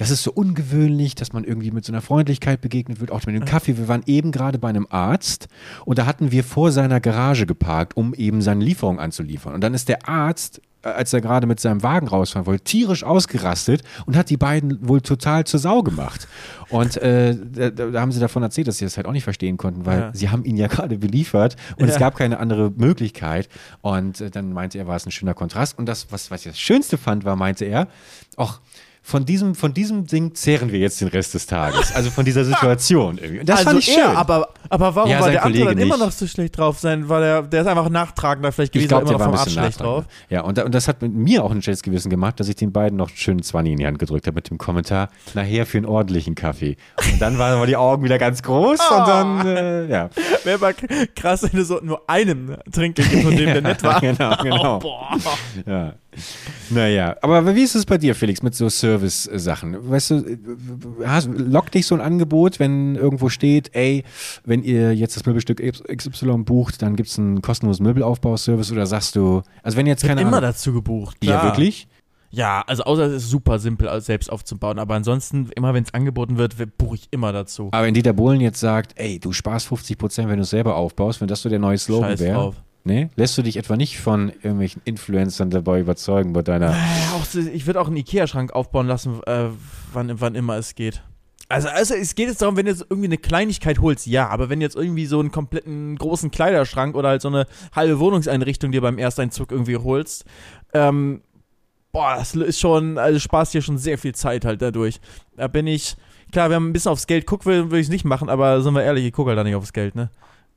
das ist so ungewöhnlich, dass man irgendwie mit so einer Freundlichkeit begegnet wird, auch mit dem Kaffee. Wir waren eben gerade bei einem Arzt und da hatten wir vor seiner Garage geparkt, um eben seine Lieferung anzuliefern. Und dann ist der Arzt, äh, als er gerade mit seinem Wagen rausfahren wollte, tierisch ausgerastet und hat die beiden wohl total zur Sau gemacht. Und äh, da, da haben sie davon erzählt, dass sie das halt auch nicht verstehen konnten, weil Ja. sie haben ihn ja gerade beliefert und es Ja. gab keine andere Möglichkeit. Und äh, dann meinte er, war es ein schöner Kontrast. Und das, was, was ich das Schönste fand, war, meinte er, auch von diesem, von diesem Ding zehren wir jetzt den Rest des Tages. Also von dieser Situation irgendwie. Und das also fand ich er, schön. aber, aber warum Ja, war der andere Kollege dann immer nicht. noch so schlecht drauf sein? Weil er, der ist einfach nachtragender vielleicht gewesen, ich glaube, immer der noch war ein vom Arzt schlecht drauf. Ja, und, und das hat mit mir auch ein schlechtes Gewissen gemacht, dass ich den beiden noch einen schönen 20 in die Hand gedrückt habe mit dem Kommentar, nachher für einen ordentlichen Kaffee. Und dann waren aber die Augen wieder ganz groß und dann, äh, ja. Wäre mal krass, wenn du so nur einem Trinkgeld von dem der <laughs> nett war. Genau, genau. <laughs> Boah. Ja. Naja, aber wie ist es bei dir, Felix, mit so Service-Sachen? Weißt du, hast, lockt dich so ein Angebot, wenn irgendwo steht, ey, wenn ihr jetzt das Möbelstück XY bucht, dann gibt es einen kostenlosen Möbelaufbauservice oder sagst du, also wenn jetzt keine Immer Ahnung. dazu gebucht. Ja, klar. wirklich? Ja, also außer es ist super simpel, selbst aufzubauen. Aber ansonsten, immer wenn es angeboten wird, buche ich immer dazu. Aber wenn Dieter Bohlen jetzt sagt, ey, du sparst 50 Prozent, wenn du es selber aufbaust, wenn das so der neue Slogan wäre, drauf. ne? lässt du dich etwa nicht von irgendwelchen Influencern dabei überzeugen bei deiner. So, ich würde auch einen Ikea-Schrank aufbauen lassen, äh, wann, wann immer es geht. Also, also es geht jetzt darum, wenn du jetzt irgendwie eine Kleinigkeit holst, ja, aber wenn jetzt irgendwie so einen kompletten großen Kleiderschrank oder halt so eine halbe Wohnungseinrichtung dir beim Ersteinzug irgendwie holst, ähm, boah, das ist schon, also sparst dir schon sehr viel Zeit halt dadurch. Da bin ich, klar, wenn man ein bisschen aufs Geld guckt, würde ich es nicht machen, aber sind wir ehrlich, ich gucke halt da nicht aufs Geld, ne?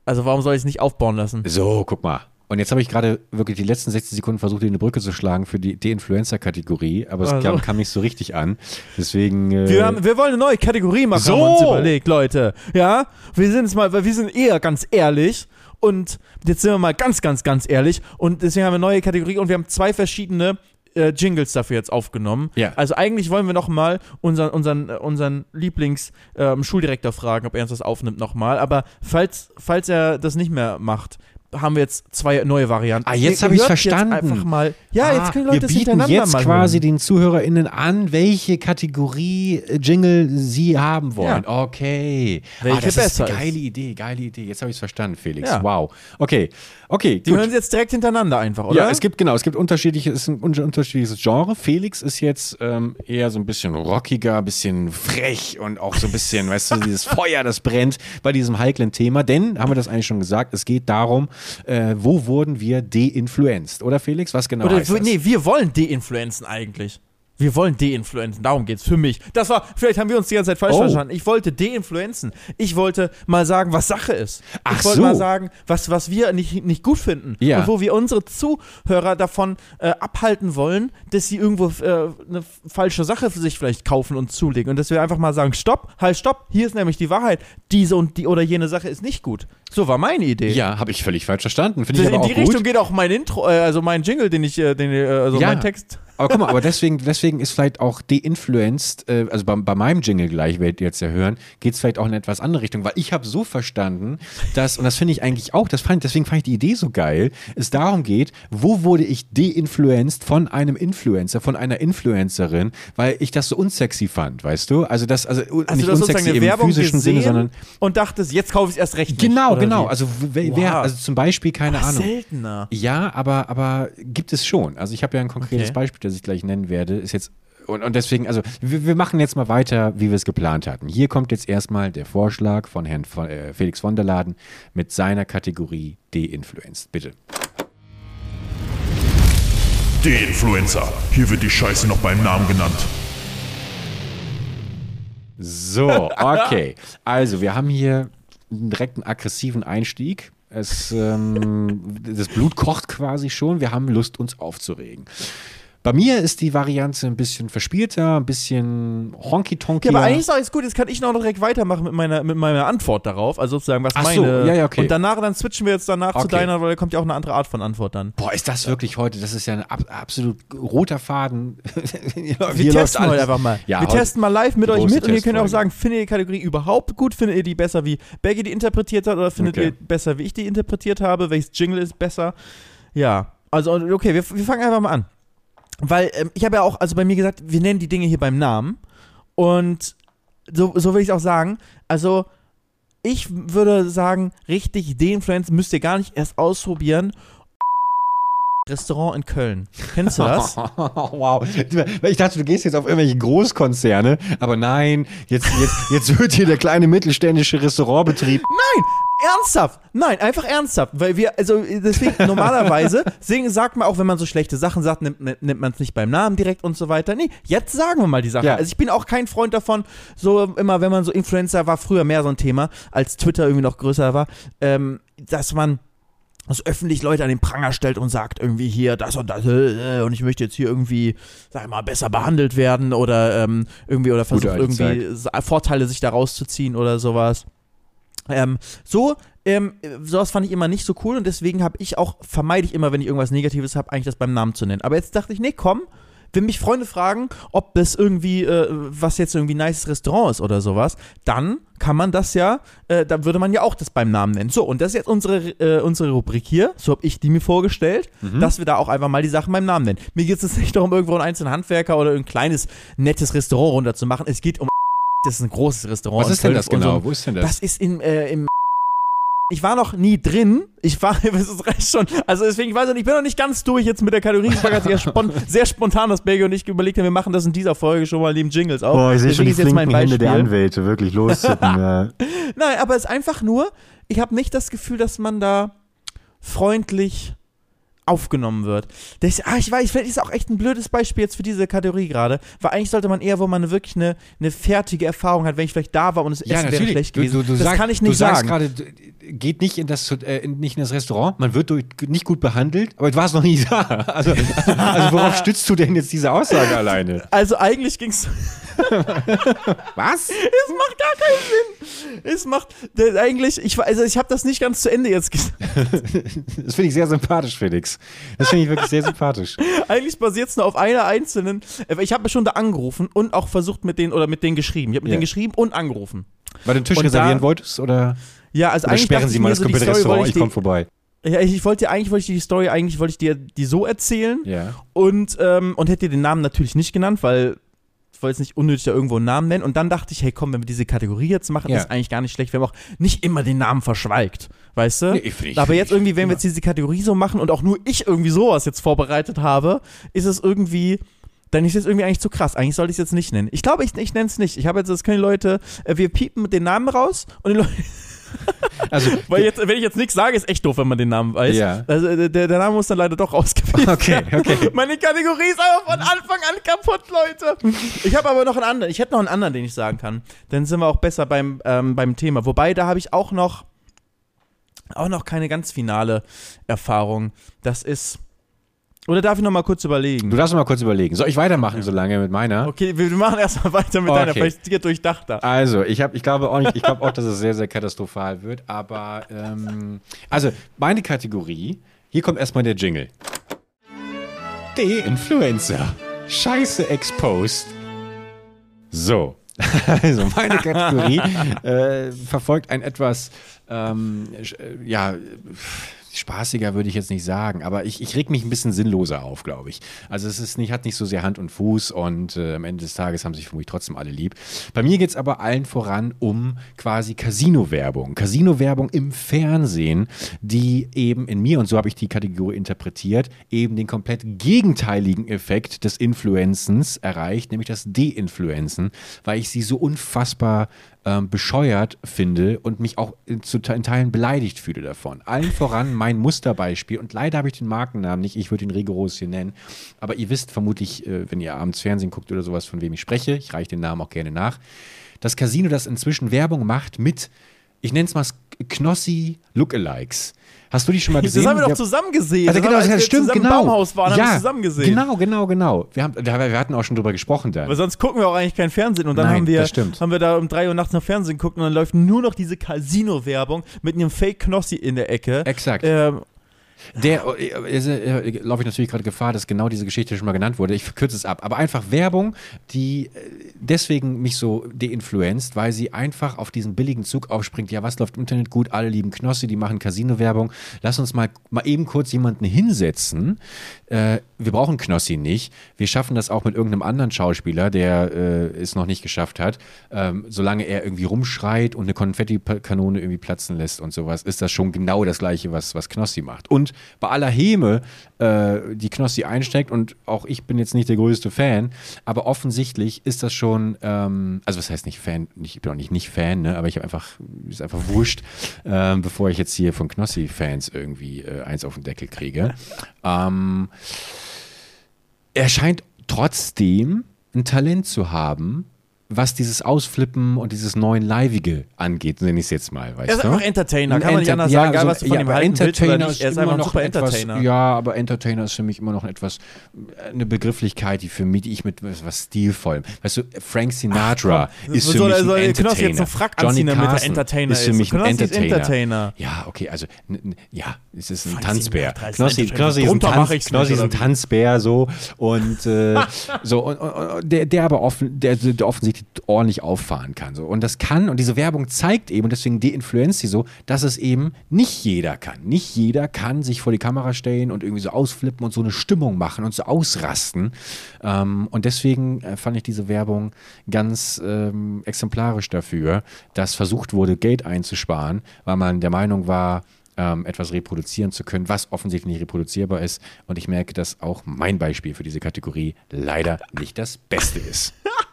Also warum soll ich es nicht aufbauen lassen? So, guck mal. Und jetzt habe ich gerade wirklich die letzten 60 Sekunden versucht, dir eine Brücke zu schlagen für die, die Influencer-Kategorie, aber es Also. kam, kam nicht so richtig an. Deswegen. Äh, Wir, haben, wir wollen eine neue Kategorie machen, So. haben wir uns überlegt, Leute. Ja, wir sind jetzt mal, weil wir sind eher ganz ehrlich und jetzt sind wir mal ganz, ganz, ganz ehrlich und deswegen haben wir eine neue Kategorie und wir haben zwei verschiedene äh, Jingles dafür jetzt aufgenommen. Ja. Also eigentlich wollen wir noch mal unseren, unseren, äh, unseren Lieblings-Schuldirektor fragen, ob er uns das aufnimmt nochmal. Aber falls, falls er das nicht mehr macht, haben wir jetzt zwei neue Varianten. Ah, jetzt habe hört verstanden. Jetzt einfach mal. Ja, Ah, jetzt können Leute wir das bieten hintereinander jetzt quasi hören. den ZuhörerInnen an, welche Kategorie äh, Jingle sie haben wollen. Okay. Welche ah, das besser ist eine geile Idee, geile Idee. Jetzt habe ich es verstanden, Felix. Ja. Wow. Okay, okay, Die gut. hören sie jetzt direkt hintereinander einfach, oder? Ja, es gibt genau, es gibt unterschiedliche, es ist ein un- unterschiedliches Genre. Felix ist jetzt ähm, eher so ein bisschen rockiger, bisschen frech und auch so ein bisschen, weißt du, dieses <laughs> Feuer, das brennt bei diesem heiklen Thema. Denn, haben wir das eigentlich schon gesagt, es geht darum, äh, wo wurden wir deinfluenced, oder Felix? Was genau Oder heißt das? nee, wir wollen deinfluenzen eigentlich. Wir wollen deinfluenzen, darum geht's für mich. Das war, vielleicht haben wir uns die ganze Zeit falsch Oh. verstanden. Ich wollte deinfluenzen. Ich wollte mal sagen, was Sache ist. Ach ich wollte so. mal sagen, was, was wir nicht, nicht gut finden. Ja. Und wo wir unsere Zuhörer davon äh, abhalten wollen, dass sie irgendwo äh, eine falsche Sache für sich vielleicht kaufen und zulegen. Und dass wir einfach mal sagen, stopp, halt, stopp, hier ist nämlich die Wahrheit. Diese und die oder jene Sache ist nicht gut. So war meine Idee. Ja, habe ich völlig falsch verstanden. Finde ich In aber auch die gut. Richtung geht auch mein Intro, äh, also mein Jingle, den ich, äh, den, äh, also Ja. mein Text. Aber guck mal, aber <laughs> deswegen, deswegen ist vielleicht auch deinfluenced, äh, also bei, bei meinem Jingle gleich, werdet ihr jetzt ja hören, geht es vielleicht auch in eine etwas andere Richtung, weil ich habe so verstanden, dass, und das finde ich eigentlich auch, das fand, deswegen fand ich die Idee so geil, es darum geht, wo wurde ich deinfluenced von einem Influencer, von einer Influencerin, weil ich das so unsexy fand, weißt du? Also das, also, nicht hast sozusagen unsexy im physischen gesehen Sinne, sondern und dachtest, jetzt kaufe ich es erst recht nicht. genau, oder genau. wie? Also wer, Wow. also zum Beispiel, keine Ach, Ahnung. seltener. Ja, aber, aber gibt es schon. Also ich habe ja ein konkretes Okay. Beispiel, das ich gleich nennen werde. Ist jetzt und, und deswegen, also wir, wir machen jetzt mal weiter, wie wir es geplant hatten. Hier kommt jetzt erstmal der Vorschlag von Herrn von, äh, Felix von der Laden mit seiner Kategorie De-Influenced. Bitte. De-Influencer. Hier wird die Scheiße noch beim Namen genannt. So, okay. Also wir haben hier einen aggressiven Einstieg. Es, ähm, <laughs> das Blut kocht quasi schon. Wir haben Lust, uns aufzuregen. Bei mir ist die Variante ein bisschen verspielter, ein bisschen honky-tonky. Ja, aber eigentlich ist alles gut. Jetzt kann ich noch direkt weitermachen mit meiner, mit meiner Antwort darauf. Also sozusagen, was Ach so, meine. ja, ja, okay. Und danach, dann switchen wir jetzt danach zu Okay. deiner, weil da kommt ja auch eine andere Art von Antwort dann. Boah, ist das wirklich heute, das ist ja ein ab, absolut roter Faden. <laughs> Hier Wir läuft testen heute einfach mal. Ja, wir testen mal live mit euch mit und ihr könnt auch sagen, findet ihr die Kategorie überhaupt gut? Findet ihr die besser, wie Baggy die interpretiert hat oder findet Okay. ihr besser, wie ich die interpretiert habe? Welches Jingle ist besser? Ja, also okay, wir, wir fangen einfach mal an. Weil ähm, ich habe ja auch, also bei mir gesagt, wir nennen die Dinge hier beim Namen und so, so will ich es auch sagen. Also ich würde sagen, richtig de-influenced müsst ihr gar nicht erst ausprobieren. Restaurant in Köln. Kennst du das? <laughs> wow. Ich dachte, du gehst jetzt auf irgendwelche Großkonzerne, aber nein, jetzt, jetzt, jetzt wird hier der kleine mittelständische Restaurantbetrieb. Nein, ernsthaft. Nein, einfach ernsthaft. Weil wir, also deswegen normalerweise <laughs> singen, sagt man auch, wenn man so schlechte Sachen sagt, nimmt, nimmt man es nicht beim Namen direkt und so weiter. Nee, jetzt sagen wir mal die Sache. Ja. Also ich bin auch kein Freund davon, so immer, wenn man so Influencer war, früher mehr so ein Thema, als Twitter irgendwie noch größer war, ähm, dass man also öffentlich Leute an den Pranger stellt und sagt irgendwie hier das und das äh, und ich möchte jetzt hier irgendwie, sag ich mal, besser behandelt werden oder ähm, irgendwie oder versucht irgendwie Sa- Vorteile sich da rauszuziehen oder sowas. Ähm, so, ähm, sowas fand ich immer nicht so cool und deswegen habe ich auch, vermeide ich immer, wenn ich irgendwas Negatives habe, eigentlich das beim Namen zu nennen. Aber jetzt dachte ich, nee, komm, wenn mich Freunde fragen, ob das irgendwie, äh, was jetzt irgendwie ein nices Restaurant ist oder sowas, dann kann man das ja, äh, dann würde man ja auch das beim Namen nennen. So, und das ist jetzt unsere, äh, unsere Rubrik hier, so habe ich die mir vorgestellt, Mhm. dass wir da auch einfach mal die Sachen beim Namen nennen. Mir geht es jetzt <laughs> nicht darum, irgendwo einen einzelnen Handwerker oder ein kleines, nettes Restaurant runterzumachen. Es geht um <laughs> das ist ein großes Restaurant. Was ist denn das und so. genau? Wo ist denn das? Das ist in, äh, im. Ich war noch nie drin. Ich war, <laughs> ist recht schon. Also deswegen, ich weiß nicht, ich bin noch nicht ganz durch jetzt mit der. Es war gerade sehr, spon <laughs> sehr spontan, dass Belgio und ich überlegt haben, wir machen das in dieser Folge schon mal neben Jingles auch. Deswegen ist jetzt mein Beispiel. Anwälte wirklich loszuppen. <laughs> ja. Nein, aber es ist einfach nur, ich habe nicht das Gefühl, dass man da freundlich aufgenommen wird. Das, ah, ich weiß, vielleicht ist auch echt ein blödes Beispiel jetzt für diese Kategorie gerade, weil eigentlich sollte man eher, wo man wirklich eine, eine fertige Erfahrung hat, wenn ich vielleicht da war und das Ja, Essen wäre schlecht Du, gewesen. du, du das sag, kann ich du nicht sagst sagen. gerade, d- geht nicht in, das, äh, nicht in das Restaurant, man wird durch, nicht gut behandelt, aber du warst noch nie da. Also, <laughs> also, also worauf stützt du denn jetzt diese Aussage alleine? Also eigentlich ging es <laughs> Was? Es macht gar keinen Sinn. Es macht eigentlich, ich weiß, also ich habe das nicht ganz zu Ende jetzt gesagt. <laughs> Das finde ich sehr sympathisch, Felix. Das finde ich wirklich sehr sympathisch. <laughs> Eigentlich basiert es nur auf einer einzelnen. äh, Ich habe schon da angerufen und auch versucht mit denen oder mit denen geschrieben. Ich habe mit Ja. denen geschrieben und angerufen. Weil du den Tisch Und reservieren da- wolltest oder, Ja, also oder eigentlich sperren Sie mal das so, komplette Restaurant, ich ich komme vorbei. Ja, ich, ich wollte dir eigentlich, wollte ich die Story, eigentlich wollte ich dir die so erzählen Ja. und, ähm, und hätte dir den Namen natürlich nicht genannt, weil wollte jetzt nicht unnötig da irgendwo einen Namen nennen. Und dann dachte ich, hey, komm, wenn wir diese Kategorie jetzt machen, Ja. ist eigentlich gar nicht schlecht, wenn man auch nicht immer den Namen verschweigt. Weißt du? Nee, ich ich Aber jetzt irgendwie, wenn wir jetzt diese Kategorie so machen und auch nur ich irgendwie sowas jetzt vorbereitet habe, ist es irgendwie. Dann ist es irgendwie eigentlich zu krass. Eigentlich sollte ich es jetzt nicht nennen. Ich glaube, ich, ich nenne es nicht. Ich habe jetzt, das können die Leute, äh, wir piepen mit den Namen raus und die Leute, <laughs> Also, <laughs> weil jetzt, wenn ich jetzt nichts sage, ist echt doof, wenn man den Namen weiß. Ja. Also der, der Name muss dann leider doch ausgewählt Okay, okay. <laughs> Meine Kategorie ist einfach von Anfang an kaputt, Leute. Ich habe aber noch einen anderen. Ich hätte noch einen anderen, den ich sagen kann. Dann sind wir auch besser beim, ähm, beim Thema. Wobei, da habe ich auch noch, auch noch keine ganz finale Erfahrung. Das ist. Oder darf ich noch mal kurz überlegen? du darfst noch mal kurz überlegen. Soll ich weitermachen so lange mit meiner? Okay, wir machen erstmal weiter mit Okay. deiner, vielleicht dir durchdachter. Also, ich, hab, ich glaube auch nicht, ich glaube auch, dass es sehr, sehr katastrophal wird, aber ähm, also meine Kategorie, hier kommt erstmal der Jingle. De-Influencer. Scheiße exposed. So. <laughs> Also meine Kategorie <laughs> äh, verfolgt ein etwas ähm, äh, ja spaßiger würde ich jetzt nicht sagen, aber ich, ich reg mich ein bisschen sinnloser auf, glaube ich. Also es ist nicht, hat nicht so sehr Hand und Fuß und äh, am Ende des Tages haben sich vermutlich trotzdem alle lieb. Bei mir geht es aber allen voran um quasi Casino-Werbung. Casino-Werbung im Fernsehen, die eben in mir, und so habe ich die Kategorie interpretiert, eben den komplett gegenteiligen Effekt des Influenzens erreicht, nämlich das De-Influenzen, weil ich sie so unfassbar ähm, bescheuert finde und mich auch in, zu, in Teilen beleidigt fühle davon. Allen voran mein Musterbeispiel und leider habe ich den Markennamen nicht, ich würde ihn rigoros hier nennen, aber ihr wisst vermutlich, äh, wenn ihr abends Fernsehen guckt oder sowas, von wem ich spreche, ich reiche den Namen auch gerne nach, das Casino, das inzwischen Werbung macht mit, ich nenne es mal Knossi Lookalikes. Hast du die schon mal gesehen? Das haben wir doch Ja. zusammen gesehen. Also Das genau, haben wir, das als wir stimmt, genau. im Baumhaus waren, haben wir ja, zusammen gesehen. Genau, genau, genau. Wir, haben, da- wir hatten auch schon drüber gesprochen dann. Aber sonst gucken wir auch eigentlich kein Fernsehen und dann Nein, haben wir das haben wir da um 3 Uhr nachts noch Fernsehen geguckt und dann läuft nur noch diese Casino-Werbung mit einem Fake Knossi in der Ecke. Exakt. Ähm, Der äh, äh, äh, laufe ich natürlich gerade Gefahr, dass genau diese Geschichte schon mal genannt wurde. Ich verkürze es ab. Aber einfach Werbung, die äh, deswegen mich so deinfluenzt, weil sie einfach auf diesen billigen Zug aufspringt. Ja, was läuft im Internet gut? Alle lieben Knossi, die machen Casino-Werbung. Lass uns mal, mal eben kurz jemanden hinsetzen. Äh, wir brauchen Knossi nicht. Wir schaffen das auch mit irgendeinem anderen Schauspieler, der äh, es noch nicht geschafft hat. Ähm, solange er irgendwie rumschreit und eine Konfettikanone irgendwie platzen lässt und sowas, ist das schon genau das Gleiche, was, was Knossi macht. Und bei aller Häme, äh, die Knossi einsteckt, und auch ich bin jetzt nicht der größte Fan, aber offensichtlich ist das schon, ähm, also was heißt nicht Fan, ich bin auch nicht, nicht Fan, ne, aber ich habe einfach, ist einfach wurscht, ähm, bevor ich jetzt hier von Knossi-Fans irgendwie äh, eins auf den Deckel kriege. Ähm, er scheint trotzdem ein Talent zu haben, was dieses Ausflippen und dieses neuen Livige angeht, nenne ich es jetzt mal, weißt er ist du? einfach Entertainer, kann man nicht anders ja, sagen, egal so- was du von ja, ihm halten willst Entertainer ist Er ist einfach ein noch super etwas, Entertainer. Ja, aber Entertainer ist für mich immer noch etwas, äh, eine Begrifflichkeit, die für mich, die ich mit was, stilvollem. Weißt du, Frank Sinatra komm, ist für soll mich ein soll Entertainer. Jetzt einen Frack Johnny damit er Entertainer ist für ist? mich ein Entertainer. Entertainer. Ja, okay, also ja, es ist ein Frank Tanzbär. Knossi. Knossi ist ein, Tanz, Knossi ist ein? Tanzbär so und äh, <laughs> so und, und, und der, der aber offen, der, der offensichtlich ordentlich auffahren kann so und das kann und diese Werbung zeigt eben und deswegen deinfluenzt sie so, dass es eben nicht jeder kann. Nicht jeder kann sich vor die Kamera stellen und irgendwie so ausflippen und so eine Stimmung machen und so ausrasten. Ähm, und deswegen äh, fand ich diese Werbung ganz ähm, exemplarisch dafür, dass versucht wurde, Geld einzusparen, weil man der Meinung war, ähm, etwas reproduzieren zu können, was offensichtlich nicht reproduzierbar ist. Und ich merke, dass auch mein Beispiel für diese Kategorie leider nicht das Beste ist. <laughs>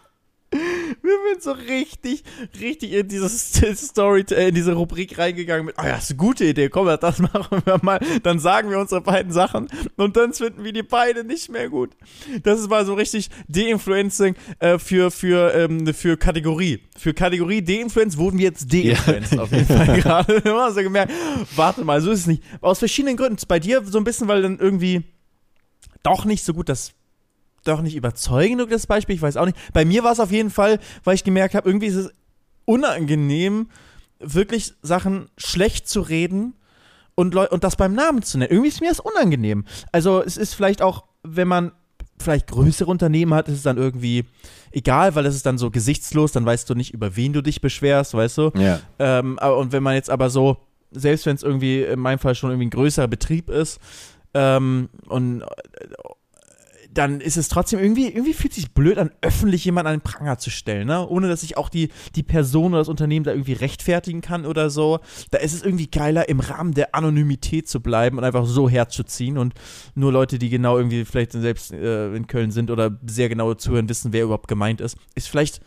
Wir sind so richtig, richtig in dieses <laughs> Story, äh, in diese Rubrik reingegangen mit, oh ja, das ist eine gute Idee, komm, das <laughs> machen wir mal. Dann sagen wir unsere beiden Sachen und dann finden wir die beide nicht mehr gut. Das ist mal so richtig De-Influencing äh, für, für, ähm, für Kategorie. Für Kategorie De-Influence wurden wir jetzt De-Influenced auf jeden Fall <laughs> gerade. Wir haben also gemerkt, warte mal, so ist es nicht. Aus verschiedenen Gründen. Bei dir so ein bisschen, weil dann irgendwie doch nicht so gut das doch nicht überzeugend genug, das Beispiel, ich weiß auch nicht. Bei mir war es auf jeden Fall, weil ich gemerkt habe, irgendwie ist es unangenehm, wirklich Sachen schlecht zu reden und, Leu und das beim Namen zu nennen. Irgendwie ist mir das unangenehm. Also es ist vielleicht auch, wenn man vielleicht größere Unternehmen hat, ist es dann irgendwie egal, weil es ist dann so gesichtslos, dann weißt du nicht, über wen du dich beschwerst, weißt du. Ja. Ähm, aber- und wenn man jetzt aber so selbst wenn es irgendwie in meinem Fall schon irgendwie ein größerer Betrieb ist. Ähm, und äh, dann ist es trotzdem irgendwie, irgendwie fühlt sich blöd an, öffentlich jemanden an den Pranger zu stellen, ne? Ohne dass ich auch die, die Person oder das Unternehmen da irgendwie rechtfertigen kann oder so. Da ist es irgendwie geiler, im Rahmen der Anonymität zu bleiben und einfach so herzuziehen und nur Leute, die genau irgendwie vielleicht selbst äh, in Köln sind oder sehr genau zuhören, wissen, wer überhaupt gemeint ist, ist vielleicht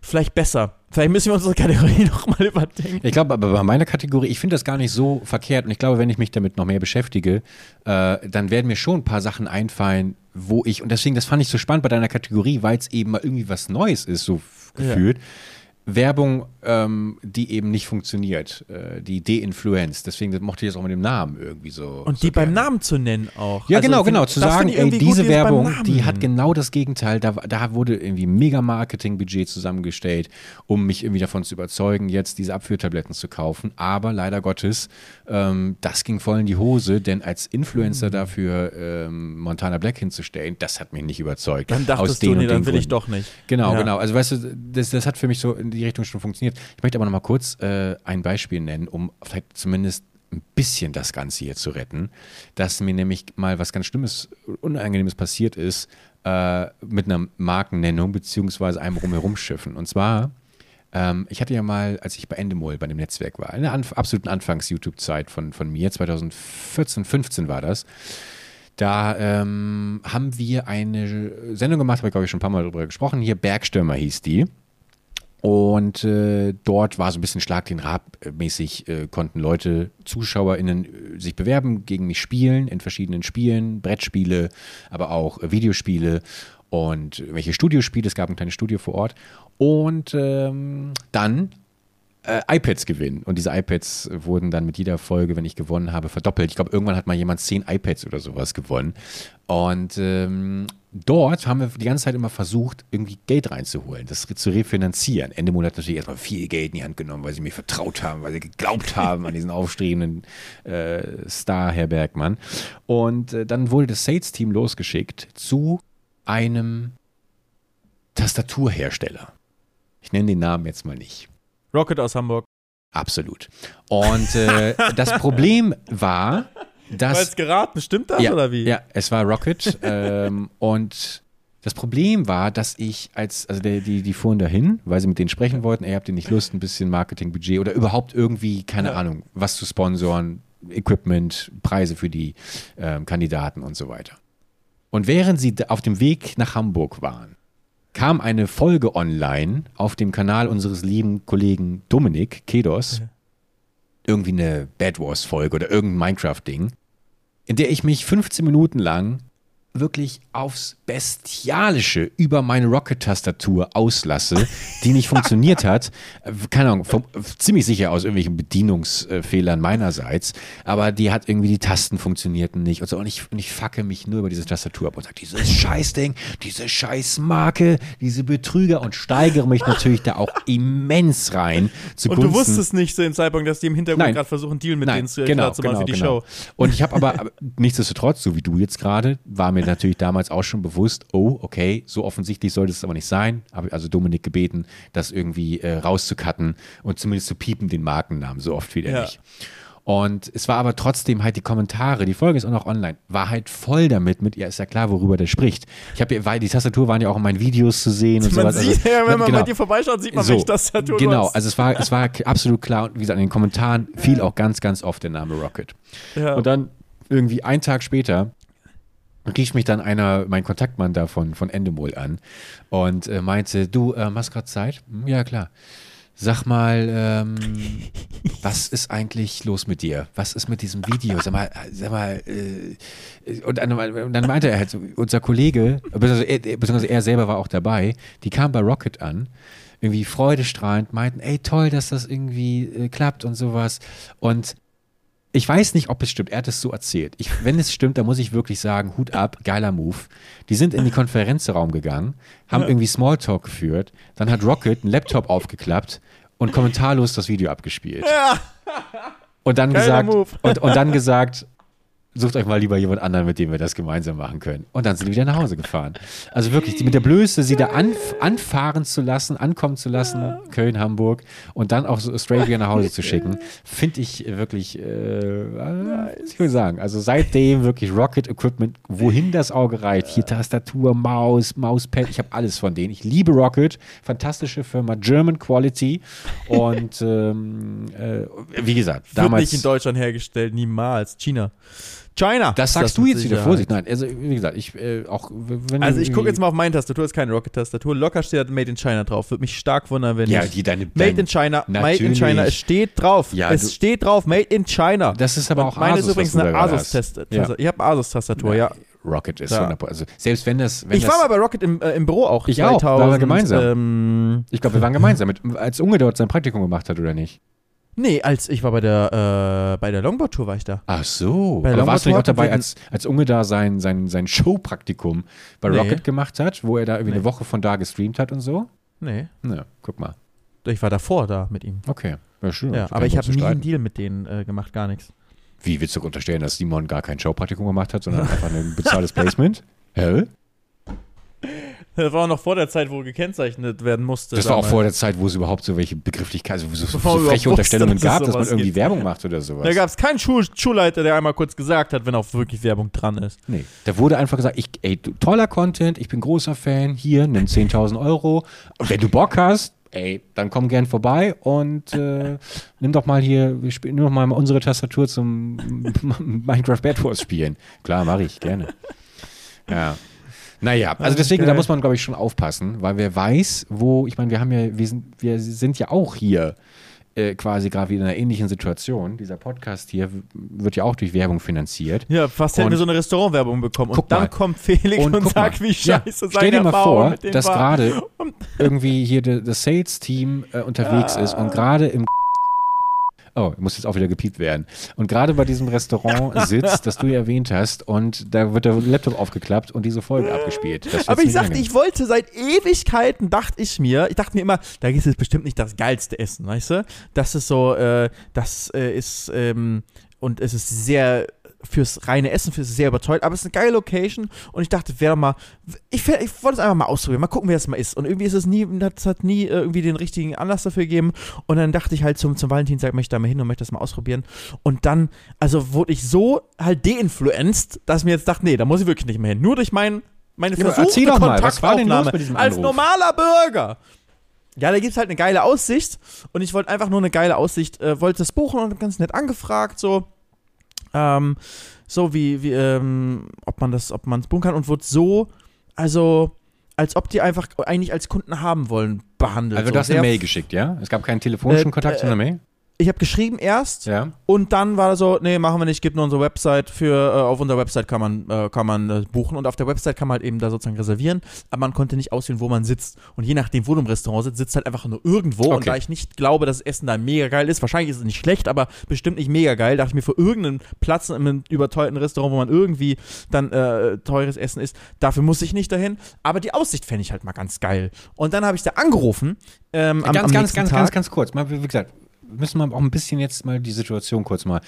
vielleicht besser. Vielleicht müssen wir unsere Kategorie <laughs> nochmal überdenken. Ich glaube, aber bei meiner Kategorie, ich finde das gar nicht so verkehrt. Und ich glaube, wenn ich mich damit noch mehr beschäftige, äh, dann werden mir schon ein paar Sachen einfallen, wo ich, und deswegen, das fand ich so spannend bei deiner Kategorie, weil es eben mal irgendwie was Neues ist, so gefühlt. Ja. Werbung, ähm, die eben nicht funktioniert, äh, die de-influenced. Deswegen mochte ich das auch mit dem Namen irgendwie so. Und so die beim Namen zu nennen auch. Ja, also genau, genau. Zu sagen, ey, diese Werbung, die hat genau das Gegenteil. Da, da wurde irgendwie mega Marketingbudget zusammengestellt, um mich irgendwie davon zu überzeugen, jetzt diese Abführtabletten zu kaufen. Aber leider Gottes, ähm, das ging voll in die Hose, denn als Influencer mhm. dafür ähm, Montana Black hinzustellen, das hat mich nicht überzeugt. Dann dachtest aus den du, nee, dann will Gründen. ich doch nicht. Genau, ja. genau. Also weißt du, das, das hat für mich so die Richtung schon funktioniert. Ich möchte aber noch mal kurz äh, ein Beispiel nennen, um vielleicht zumindest ein bisschen das Ganze hier zu retten, dass mir nämlich mal was ganz Schlimmes, Unangenehmes passiert ist äh, mit einer Markennennung beziehungsweise einem Rumherumschiffen. Und zwar, ähm, ich hatte ja mal, als ich bei Endemol bei dem Netzwerk war, in der Anf absoluten Anfangs-YouTube-Zeit von, von mir, 2014, 15 war das, da ähm, haben wir eine Sendung gemacht, habe ich glaube ich schon ein paar Mal darüber gesprochen, hier Bergstürmer hieß die. Und äh, dort war so ein bisschen Schlag den Rab mäßig, äh, konnten Leute, ZuschauerInnen äh, sich bewerben, gegen mich spielen in verschiedenen Spielen, Brettspiele, aber auch äh, Videospiele und welche Studiospiele. Es gab ein kleines Studio vor Ort. Und ähm, dann äh, iPads gewinnen. Und diese iPads wurden dann mit jeder Folge, wenn ich gewonnen habe, verdoppelt. Ich glaube, irgendwann hat mal jemand zehn iPads oder sowas gewonnen. Und ähm, dort haben wir die ganze Zeit immer versucht, irgendwie Geld reinzuholen, das zu refinanzieren. Ende Monat natürlich erstmal viel Geld in die Hand genommen, weil sie mir vertraut haben, weil sie geglaubt <laughs> haben an diesen aufstrebenden äh, Star, Herr Bergmann. Und äh, dann wurde das Sales-Team losgeschickt zu einem Tastaturhersteller. Ich nenne den Namen jetzt mal nicht. Rocket aus Hamburg. Absolut. Und äh, <laughs> das Problem war, dass. War jetzt geraten, stimmt das ja, oder wie? Ja, es war Rocket. <laughs> ähm, und das Problem war, dass ich als, also die, die, die fuhren dahin, weil sie mit denen sprechen wollten, ey, habt ihr nicht Lust, ein bisschen Marketingbudget oder überhaupt irgendwie, keine ja. Ahnung, was zu sponsoren, Equipment, Preise für die ähm, Kandidaten und so weiter. Und während sie auf dem Weg nach Hamburg waren, kam eine Folge online auf dem Kanal unseres lieben Kollegen Dominik Kedos. Ja. Irgendwie eine Bad Wars Folge oder irgendein Minecraft-Ding, in der ich mich 15 Minuten lang wirklich aufs Bestialische über meine Rocket-Tastatur auslasse, die nicht funktioniert <laughs> hat. Keine Ahnung, vom, ziemlich sicher aus irgendwelchen Bedienungsfehlern meinerseits, aber die hat irgendwie die Tasten funktionierten nicht und so. Und ich, und ich facke mich nur über diese Tastatur ab und sage, dieses Scheißding, diese Scheißmarke, diese Betrüger und steigere mich natürlich da auch <laughs> immens rein. und du wusstest nicht zu dem Zeitpunkt, dass die im Hintergrund gerade versuchen, Deal mit Nein, denen zu, genau, zu machen genau, für die genau. Show. Und ich habe aber nichtsdestotrotz, so wie du jetzt gerade, war mir natürlich damals auch schon bewusst, oh, okay, so offensichtlich sollte es aber nicht sein. Habe also Dominik gebeten, das irgendwie äh, rauszucutten und zumindest zu piepen den Markennamen, so oft wieder Ja. nicht. Und es war aber trotzdem halt die Kommentare, die Folge ist auch noch online, war halt voll damit, mit, ja, ist ja klar, worüber der spricht. Ich habe ja, weil die Tastatur waren ja auch in meinen Videos zu sehen und Man sowas. sieht ja, wenn man genau. bei dir vorbeischaut, sieht man, So, welche Tastatur Genau, also es war, es war absolut klar und wie gesagt, in den Kommentaren fiel auch ganz, ganz oft der Name Rocket. ja. Und dann irgendwie einen Tag später rief mich dann einer, mein Kontaktmann da von, von Endemol an und äh, meinte, du, äh, hast gerade Zeit? "Hm, Ja, klar. Sag mal, ähm, <laughs> was ist eigentlich los mit dir? Was ist mit diesem Video? Sag mal, sag mal, äh, und dann, und dann meinte er halt, unser Kollege, beziehungsweise er, beziehungsweise er selber war auch dabei, die kam bei Rocket an, irgendwie freudestrahlend, meinten, ey, toll, dass das irgendwie äh, klappt und sowas. Und ich weiß nicht, ob es stimmt. Er hat es so erzählt. Ich, wenn es stimmt, dann muss ich wirklich sagen, Hut ab, geiler Move. Die sind in die Konferenzraum gegangen, haben irgendwie Smalltalk geführt, dann hat Rocket einen Laptop aufgeklappt und kommentarlos das Video abgespielt. Ja. Und dann Geiler gesagt, und, und dann gesagt, sucht euch mal lieber jemand anderen, mit dem wir das gemeinsam machen können. Und dann sind die wieder nach Hause gefahren. Also wirklich, die mit der Blöße, sie da anf anfahren zu lassen, ankommen zu lassen, Köln, Hamburg, und dann auch so straight wieder nach Hause zu <laughs> schicken, finde ich wirklich, äh, ich will sagen, also seitdem wirklich Rocket Equipment, wohin das Auge reicht, hier Tastatur, Maus, Mauspad, ich habe alles von denen. Ich liebe Rocket, fantastische Firma, German Quality und <laughs> ähm, äh, wie gesagt, Wird damals... nicht in Deutschland hergestellt, niemals. China. China. Das sagst du mit jetzt wieder. Vorsicht. Nein, also wie gesagt, ich äh, auch wenn Also du ich gucke jetzt mal auf meine Tastatur, ist keine Rocket-Tastatur. Locker steht da Made in China drauf. Würde mich stark wundern, wenn Ja, die deine, Made dein, in China, Made in Natürlich. China, es steht drauf. Ja, es du- steht drauf, Made in China. Das ist aber Und auch meine Asus, ist übrigens du eine. Asus-Tastatur. Ich habe eine Asus-Tastatur, ja. Rocket ist Ja. 100%. Also selbst wenn das, wenn Ich das, war mal bei Rocket im, äh, im Büro auch. Ich auch, waren wir gemeinsam. Ähm, ich glaube, wir waren gemeinsam, mit, als Unge dort sein Praktikum gemacht hat, oder nicht? Nee, als ich war bei der, äh, bei der Longboard-Tour war ich da. Ach so. Bei Aber warst du nicht auch dabei, als, als Unge da sein, sein, sein Showpraktikum bei Nee. Rocket gemacht hat, wo er da irgendwie Nee. eine Woche von da gestreamt hat und so? Nee, Na, guck mal. ich war davor da mit ihm. Okay. Ja, schön. Ja, aber ich habe nie streiten. einen Deal mit denen äh, gemacht, gar nichts. Wie willst du unterstellen, dass Simon gar kein Showpraktikum gemacht hat, sondern <laughs> einfach ein bezahltes Placement? Hä? Das war auch noch vor der Zeit, wo gekennzeichnet werden musste. Das war auch damals. vor der Zeit, wo es überhaupt so welche Begrifflichkeiten, also so, so, so freche Unterstellungen <laughs> dass gab, dass man irgendwie gibt. Werbung macht oder sowas. Da gab es keinen Schul Schulleiter, der einmal kurz gesagt hat, wenn auch wirklich Werbung dran ist. Nee, da wurde einfach gesagt, ich, ey, toller Content, ich bin großer Fan, hier, nimm 10.000 Euro. Und wenn du Bock hast, ey, dann komm gern vorbei und äh, nimm doch mal hier, wir spielen nimm doch mal unsere Tastatur zum <laughs> Minecraft Bad Wars spielen. Klar, mache ich, gerne. Ja. Naja, also deswegen, da muss man, glaube ich, schon aufpassen, weil wer weiß, wo, ich meine, wir haben ja, wir sind, wir sind ja auch hier äh, quasi gerade wieder in einer ähnlichen Situation. Dieser Podcast hier wird ja auch durch Werbung finanziert. Ja, fast hätten Und- wir so eine Restaurantwerbung bekommen. Und dann mal. kommt Felix und, guck sagt, mal, wie ja, scheiße Stell dir mal vor, dass gerade irgendwie hier das Sales-Team äh, unterwegs ist und gerade im Oh, muss jetzt auch wieder gepiept werden. Und gerade bei diesem Restaurant <laughs> sitzt, das du ja erwähnt hast, und da wird der Laptop aufgeklappt und diese Folge abgespielt. Das wird's Aber ich sagte, ich wollte seit Ewigkeiten, dachte ich mir, ich dachte mir immer, da ist jetzt bestimmt nicht das geilste Essen, weißt du? Das ist so, äh, das äh, ist, ähm, und es ist sehr fürs reine Essen, fürs sehr überzeugt, aber es ist eine geile Location und ich dachte, wäre mal, ich, ich wollte es einfach mal ausprobieren, mal gucken, wie das mal ist. Und irgendwie ist es nie, das hat nie äh, irgendwie den richtigen Anlass dafür gegeben. Und dann dachte ich halt zum, zum Valentinstag, möchte ich da mal hin und möchte das mal ausprobieren. Und dann, also wurde ich so halt deinfluenced, dass ich mir jetzt dachte, nee, da muss ich wirklich nicht mehr hin. Nur durch mein, meine Ja, versuchte Kontaktaufnahme als normaler Bürger. Ja, da gibt es halt eine geile Aussicht und ich wollte einfach nur eine geile Aussicht, äh, wollte das buchen und ganz nett angefragt, so, ähm, so wie, wie ähm, ob man das, ob man es buchen kann und wurde so, also, als ob die einfach eigentlich als Kunden haben wollen, behandelt. Also so. du hast eine Mail geschickt, ja? Es gab keinen telefonischen Äh, Kontakt, äh, sondern eine Mail? Ich habe geschrieben erst Ja. und dann war so, nee, machen wir nicht, gibt nur unsere Website für, äh, auf unserer Website kann man, äh, kann man äh, buchen und auf der Website kann man halt eben da sozusagen reservieren, aber man konnte nicht auswählen, wo man sitzt. Und je nachdem, wo du im Restaurant sitzt, sitzt halt einfach nur irgendwo. Und Okay. da ich nicht glaube, dass das Essen da mega geil ist, wahrscheinlich ist es nicht schlecht, aber bestimmt nicht mega geil, dachte ich mir, für irgendeinen Platz in einem überteuerten Restaurant, wo man irgendwie dann äh, teures Essen isst, dafür muss ich nicht dahin. Aber die Aussicht fände ich halt mal ganz geil. Und dann habe ich da angerufen. Ähm, am, ganz, am ganz, ganz, ganz, ganz kurz. Mal, wie gesagt, müssen wir auch ein bisschen jetzt mal die Situation kurz mal.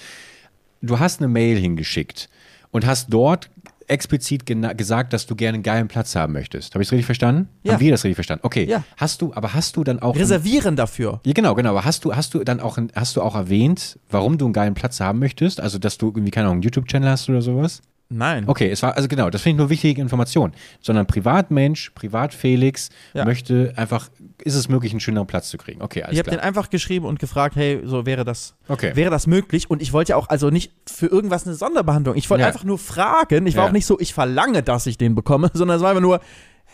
Du hast eine Mail hingeschickt und hast dort explizit gesagt, dass du gerne einen geilen Platz haben möchtest. Habe ich es richtig verstanden? Ja. Haben wir das richtig verstanden? Okay. Ja. Hast du, aber hast du dann auch Reservieren dafür. ja, genau, genau. Aber hast du, hast du dann auch, hast du auch erwähnt, warum du einen geilen Platz haben möchtest? Also, dass du irgendwie, keine Ahnung, einen YouTube-Channel hast oder sowas? Nein. Okay, es war, also genau, das finde ich nur wichtige Information. Sondern Privatmensch, Privat-Felix Ja. möchte einfach, ist es möglich, einen schöneren Platz zu kriegen? Okay, alles Ich habe den einfach geschrieben und gefragt, hey, so wäre das, Okay. wäre das möglich? Und ich wollte ja auch also nicht für irgendwas eine Sonderbehandlung. Ich wollte Ja. einfach nur fragen. Ich war Ja. auch nicht so, ich verlange, dass ich den bekomme, <laughs> sondern es war einfach nur,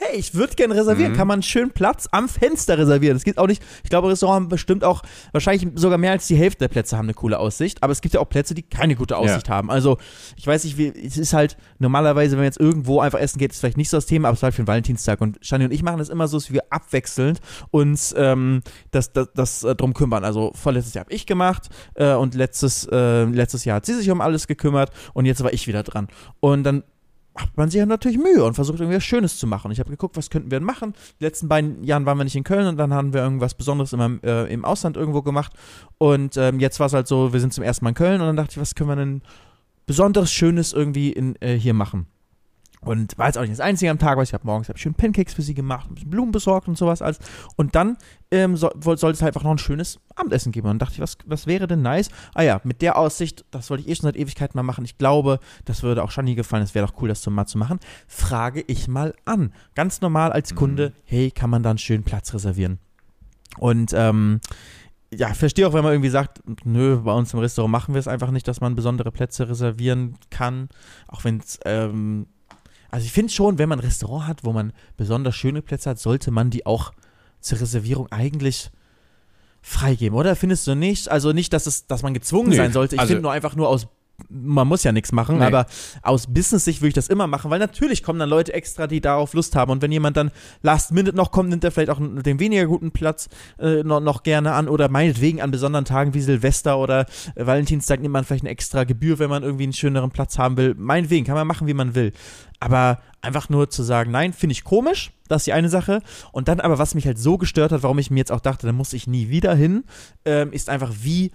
hey, ich würde gerne reservieren. Mhm. Kann man einen schönen Platz am Fenster reservieren? Das geht auch nicht. Ich glaube, Restaurant haben bestimmt auch, wahrscheinlich sogar mehr als die Hälfte der Plätze haben eine coole Aussicht. Aber es gibt ja auch Plätze, die keine gute Aussicht haben. Also, ich weiß nicht, wie, es ist halt normalerweise, wenn man jetzt irgendwo einfach essen geht, ist vielleicht nicht so das Thema, aber es war halt für den Valentinstag. Und Shani und ich machen das immer so, dass wir abwechselnd uns ähm, das, das, das äh, drum kümmern. Also, vorletztes Jahr habe ich gemacht äh, und letztes, äh, letztes Jahr hat sie sich um alles gekümmert und jetzt war ich wieder dran. Und dann hat man sich ja natürlich Mühe und versucht irgendwie was Schönes zu machen. Ich habe geguckt, was könnten wir denn machen. Die letzten beiden Jahren waren wir nicht in Köln und dann haben wir irgendwas Besonderes immer äh, im Ausland irgendwo gemacht. Und ähm, jetzt war es halt so, wir sind zum ersten Mal in Köln und dann dachte ich, was können wir denn Besonderes, Schönes irgendwie in, äh, hier machen. Und war jetzt auch nicht das Einzige am Tag, weil ich habe morgens hab schön Pancakes für sie gemacht, ein bisschen Blumen besorgt und sowas alles. Und dann ähm, soll, soll es halt einfach noch ein schönes Abendessen geben. Und dann dachte ich, was, was wäre denn nice? Ah ja, mit der Aussicht, das wollte ich eh schon seit Ewigkeiten mal machen. Ich glaube, das würde auch Shani gefallen. Es wäre doch cool, das mal zu machen. Frage ich mal an. Ganz normal als Kunde, mhm. hey, kann man da einen schönen Platz reservieren? Und ähm, ja, verstehe auch, wenn man irgendwie sagt, nö, bei uns im Restaurant machen wir es einfach nicht, dass man besondere Plätze reservieren kann. Auch wenn es ähm, also ich finde schon, wenn man ein Restaurant hat, wo man besonders schöne Plätze hat, sollte man die auch zur Reservierung eigentlich freigeben, oder? Findest du nicht? Also nicht, dass es, dass man gezwungen nee, sein sollte. Ich also finde nur einfach nur aus man muss ja nichts machen, nee. aber aus Business-Sicht würde ich das immer machen, weil natürlich kommen dann Leute extra, die darauf Lust haben. Und wenn jemand dann Last Minute noch kommt, nimmt er vielleicht auch den weniger guten Platz äh, noch, noch, gerne an oder meinetwegen an besonderen Tagen wie Silvester oder äh, Valentinstag nimmt man vielleicht eine extra Gebühr, wenn man irgendwie einen schöneren Platz haben will. Meinetwegen, kann man machen, wie man will. Aber einfach nur zu sagen, nein, finde ich komisch, das ist die eine Sache. Und dann aber, was mich halt so gestört hat, warum ich mir jetzt auch dachte, da muss ich nie wieder hin, ähm, ist einfach, wie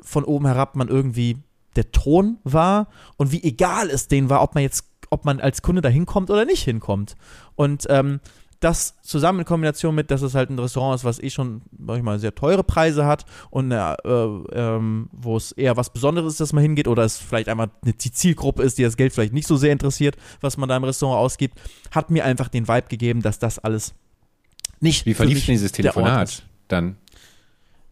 von oben herab man irgendwie der Ton war und wie egal es denen war, ob man jetzt, ob man als Kunde da hinkommt oder nicht hinkommt. Und ähm, das zusammen in Kombination mit, dass es halt ein Restaurant ist, was eh schon, sag ich mal, sehr teure Preise hat und äh, ähm, wo es eher was Besonderes ist, dass man hingeht oder es vielleicht einmal eine Zielgruppe ist, die das Geld vielleicht nicht so sehr interessiert, was man da im Restaurant ausgibt, hat mir einfach den Vibe gegeben, dass das alles nicht. Wie verlief denn dieses Telefonat dann?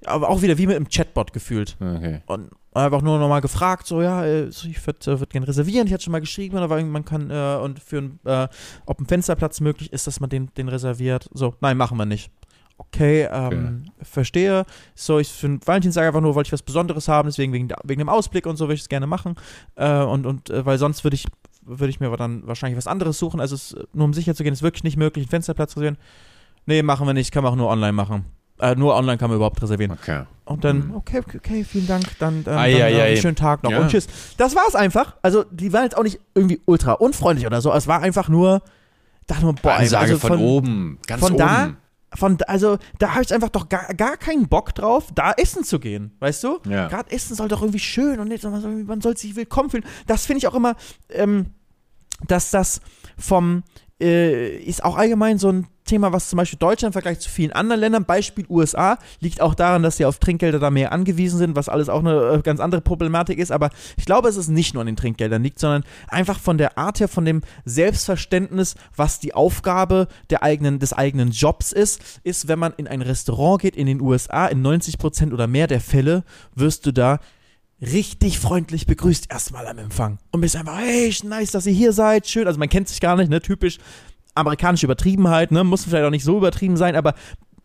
Aber auch wieder wie mit einem Chatbot gefühlt. Okay. Und einfach nur nochmal gefragt, so ja, äh, ich würde äh, würd gerne reservieren. Ich hatte schon mal geschrieben, aber man kann äh, und für ein, äh, ob ein Fensterplatz möglich ist, dass man den, den reserviert. So, nein, machen wir nicht. Okay, ähm, okay. verstehe. So, ich für Valentinstag einfach nur, wollte ich was Besonderes haben, deswegen wegen, wegen dem Ausblick und so würde ich es gerne machen. Äh, und und äh, weil sonst würde ich, würde ich mir dann wahrscheinlich was anderes suchen. Also es, nur um sicher zu gehen, ist wirklich nicht möglich, einen Fensterplatz reservieren. Nee, machen wir nicht, kann man auch nur online machen. Äh, nur online kann man überhaupt reservieren. Okay. Und dann, mhm. okay, okay, vielen Dank, dann, dann, ai, dann ai, ai. schönen Tag noch ja. und tschüss. Das war's einfach. Also, die waren jetzt auch nicht irgendwie ultra unfreundlich oder so. Es war einfach nur, dachte nur, boah, Ansage also von, von oben, ganz von oben. da, von, also, da habe ich einfach doch gar, gar keinen Bock drauf, da essen zu gehen, weißt du? Ja. Gerade essen soll doch irgendwie schön und nicht, man soll sich willkommen fühlen. Das finde ich auch immer, ähm, dass das vom, äh, ist auch allgemein so ein Thema, was zum Beispiel Deutschland im Vergleich zu vielen anderen Ländern, Beispiel USA, liegt auch daran, dass sie auf Trinkgelder da mehr angewiesen sind, was alles auch eine äh, ganz andere Problematik ist. Aber ich glaube, es ist nicht nur an den Trinkgeldern liegt, sondern einfach von der Art her, von dem Selbstverständnis, was die Aufgabe der eigenen, des eigenen Jobs ist, ist, wenn man in ein Restaurant geht in den USA, in 90% oder mehr der Fälle wirst du da richtig freundlich begrüßt erstmal am Empfang und bist einfach, hey, nice, dass ihr hier seid, schön, also man kennt sich gar nicht, ne, typisch amerikanische Übertriebenheit, ne, muss vielleicht auch nicht so übertrieben sein, aber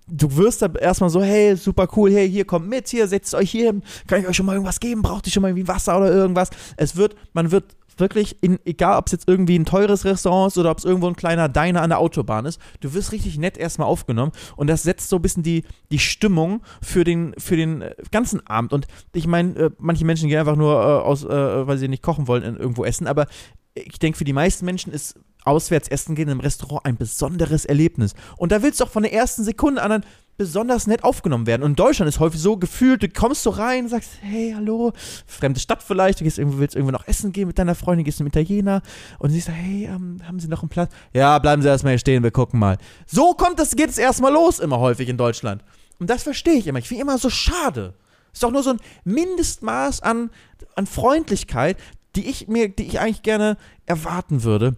du wirst da erstmal so, hey, super cool, hey, hier kommt mit, hier setzt euch hier, kann ich euch schon mal irgendwas geben, braucht ihr schon mal irgendwie Wasser oder irgendwas? Es wird, man wird wirklich, in, egal ob es jetzt irgendwie ein teures Restaurant ist oder ob es irgendwo ein kleiner Diner an der Autobahn ist, du wirst richtig nett erstmal aufgenommen und das setzt so ein bisschen die, die Stimmung für den, für den äh, ganzen Abend. Und ich meine, äh, manche Menschen gehen einfach nur äh, aus, äh, weil sie nicht kochen wollen, in, irgendwo essen, aber ich denke, für die meisten Menschen ist auswärts essen gehen im Restaurant ein besonderes Erlebnis. Und da willst du auch von der ersten Sekunde an besonders nett aufgenommen werden. Und in Deutschland ist häufig so gefühlt, du kommst so rein, sagst, hey, hallo, fremde Stadt vielleicht, du gehst irgendwo, willst irgendwo noch essen gehen mit deiner Freundin, gehst zum Italiener und siehst, hey, ähm, haben Sie noch einen Platz? Ja, bleiben Sie erstmal hier stehen, wir gucken mal. So kommt das, geht es erstmal los, immer häufig in Deutschland. Und das verstehe ich immer. Ich finde immer so schade. Ist doch nur so ein Mindestmaß an, an Freundlichkeit, die ich mir, die ich eigentlich gerne erwarten würde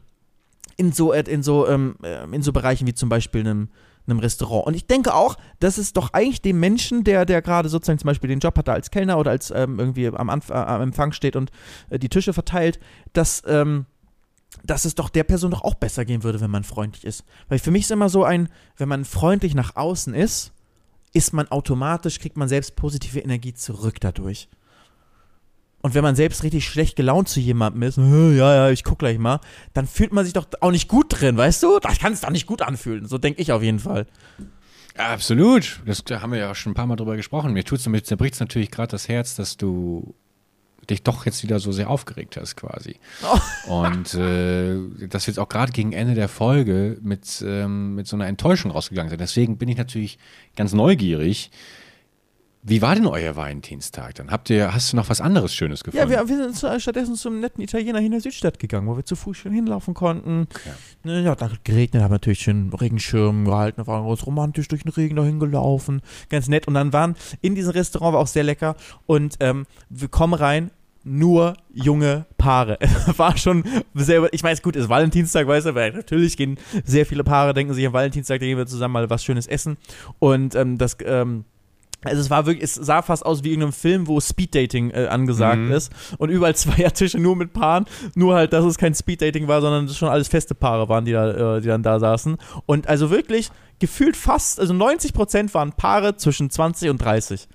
in so, in so, ähm, äh, in so Bereichen wie zum Beispiel einem einem Restaurant. Und ich denke auch, dass es doch eigentlich dem Menschen, der, der gerade sozusagen zum Beispiel den Job hat, als Kellner oder als ähm, irgendwie am, Anf äh, am Empfang steht und äh, die Tische verteilt, dass, ähm, dass es doch der Person doch auch besser gehen würde, wenn man freundlich ist. Weil für mich ist immer so ein, wenn man freundlich nach außen ist, ist man automatisch, kriegt man selbst positive Energie zurück dadurch. Und wenn man selbst richtig schlecht gelaunt zu jemandem ist, <laughs> ja, ja, ich guck gleich mal, dann fühlt man sich doch auch nicht gut drin, weißt du? Das kann es doch nicht gut anfühlen. So denke ich auf jeden Fall. Absolut. Das da haben wir ja schon ein paar Mal drüber gesprochen. Mir tut's mir zerbricht es natürlich gerade das Herz, dass du dich doch jetzt wieder so sehr aufgeregt hast, quasi. Oh. <laughs> Und äh, dass wir jetzt auch gerade gegen Ende der Folge mit, ähm, mit so einer Enttäuschung rausgegangen sind. Deswegen bin ich natürlich ganz neugierig, Wie war denn euer Valentinstag dann? Habt ihr, hast du noch was anderes Schönes gefunden? Ja, wir, wir sind zu, stattdessen zum netten Italiener hier in der Südstadt gegangen, wo wir zu Fuß schön hinlaufen konnten. Ja. Ne, ja, da hat geregnet, haben natürlich schön Regenschirm gehalten, da waren wir uns romantisch durch den Regen dahin gelaufen. Ganz nett. Und dann waren in diesem Restaurant, war auch sehr lecker. Und ähm, wir kommen rein, nur junge Paare. <laughs> War schon sehr, ich weiß, gut, ist Valentinstag, weißt du, weil natürlich gehen sehr viele Paare, denken sich am Valentinstag, da gehen wir zusammen mal was Schönes essen. Und ähm, das, ähm, also es war wirklich, es sah fast aus wie irgendeinem Film, wo Speeddating äh, angesagt Mhm. ist und überall <laughs> Zweiertische nur mit Paaren, nur halt, dass es kein Speeddating war, sondern es schon alles feste Paare waren, die, da, äh, die dann da saßen. Und also wirklich gefühlt fast, also 90 Prozent waren Paare zwischen 20 und 30.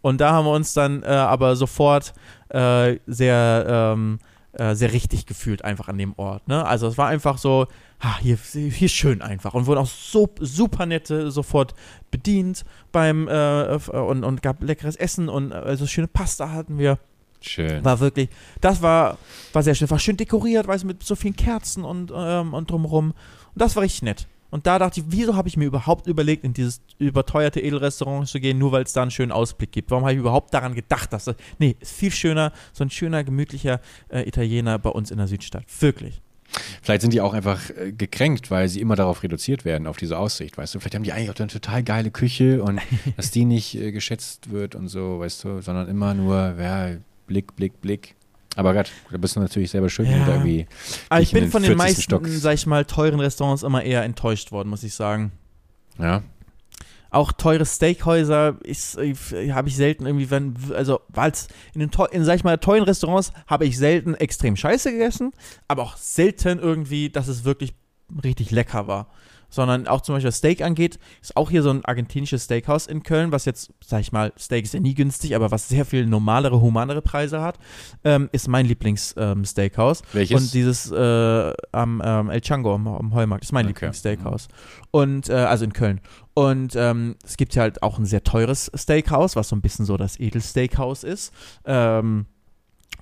Und da haben wir uns dann äh, aber sofort äh, sehr, ähm, äh, sehr richtig gefühlt einfach an dem Ort. Ne? Also es war einfach so, ha, hier, hier schön einfach und wurden auch so super nette sofort bedient beim äh, und, und gab leckeres Essen und äh, also schöne Pasta hatten wir. Schön. War wirklich, das war, war sehr schön. War schön dekoriert, weißt du, mit so vielen Kerzen und, ähm, und drumherum. Und das war richtig nett. Und da dachte ich, wieso habe ich mir überhaupt überlegt, in dieses überteuerte Edelrestaurant zu gehen, nur weil es da einen schönen Ausblick gibt? Warum habe ich überhaupt daran gedacht, dass das. Nee, ist viel schöner, so ein schöner, gemütlicher äh, Italiener bei uns in der Südstadt. Wirklich. Vielleicht sind die auch einfach äh, gekränkt, weil sie immer darauf reduziert werden, auf diese Aussicht, weißt du? Vielleicht haben die eigentlich auch eine total geile Küche und <laughs> dass die nicht äh, geschätzt wird und so, weißt du, sondern immer nur, ja, Blick, Blick, Blick. Aber Gott, da bist du natürlich selber wenn Ja. irgendwie. Aber ich bin in von den 40. meisten, Stock- sag ich mal, teuren Restaurants immer eher enttäuscht worden, muss ich sagen. Ja, auch teure Steakhäuser äh, habe ich selten irgendwie, wenn, also, weil es in den, in, sag ich mal, teuren Restaurants habe ich selten extrem scheiße gegessen, aber auch selten irgendwie, dass es wirklich richtig lecker war. Sondern auch zum Beispiel was Steak angeht, ist auch hier so ein argentinisches Steakhouse in Köln, was jetzt, sag ich mal, Steak ist ja nie günstig, aber was sehr viel normalere, humanere Preise hat, ähm, ist mein Lieblings-Steakhouse. welches? Und dieses äh, am ähm, El Chango am, am Heumarkt ist mein Okay. Lieblingssteakhouse. Und äh, also in Köln. Und ähm, es gibt ja halt auch ein sehr teures Steakhouse, was so ein bisschen so das Edelsteakhouse ist. Ähm,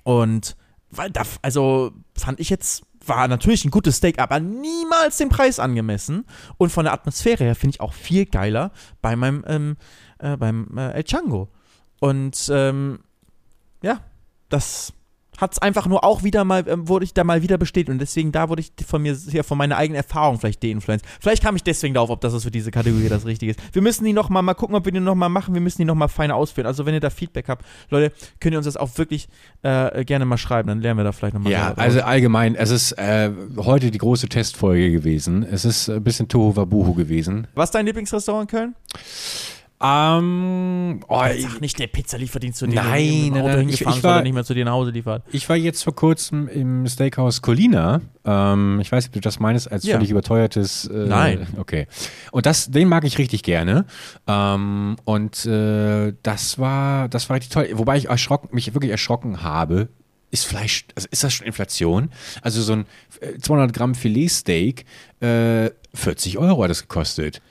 und weil da, also fand ich jetzt, war natürlich ein gutes Steak, aber niemals dem Preis angemessen. Und von der Atmosphäre her finde ich auch viel geiler bei meinem ähm, äh, beim äh, El Chango. Und ähm, ja, das hat es einfach nur auch wieder mal, ähm, wurde ich da mal wieder bestätigt und deswegen da wurde ich von mir, ja, von meiner eigenen Erfahrung vielleicht deinfluenced. Vielleicht kam ich deswegen darauf, ob das ist für diese Kategorie das Richtige ist. Wir müssen die nochmal mal gucken, ob wir die nochmal machen, wir müssen die nochmal feiner ausführen. Also wenn ihr da Feedback habt, Leute, könnt ihr uns das auch wirklich äh, gerne mal schreiben, dann lernen wir da vielleicht nochmal. Ja, also allgemein, es ist äh, heute die große Testfolge gewesen. Es ist ein bisschen Tohu Wabuhu gewesen. Was ist dein Lieblingsrestaurant in Köln? Ähm, oh, ich, Sag nicht, der Pizzalieferdienst zu dir Nein, nein, Auto nein, ich- ich war- nicht mehr zu dir nach Hause liefert. ich war jetzt vor kurzem im Steakhouse Colina. Ähm, ich weiß nicht, ob du das meinst, als Ja. völlig überteuertes. Äh, Nein. Okay. Und das, den mag ich richtig gerne. Ähm, und äh, das war, das war richtig toll. Wobei ich erschrocken, mich wirklich erschrocken habe. Ist Fleisch, also ist das schon Inflation? Also so ein äh, 200 Gramm Filetsteak, äh, 40 Euro hat das gekostet.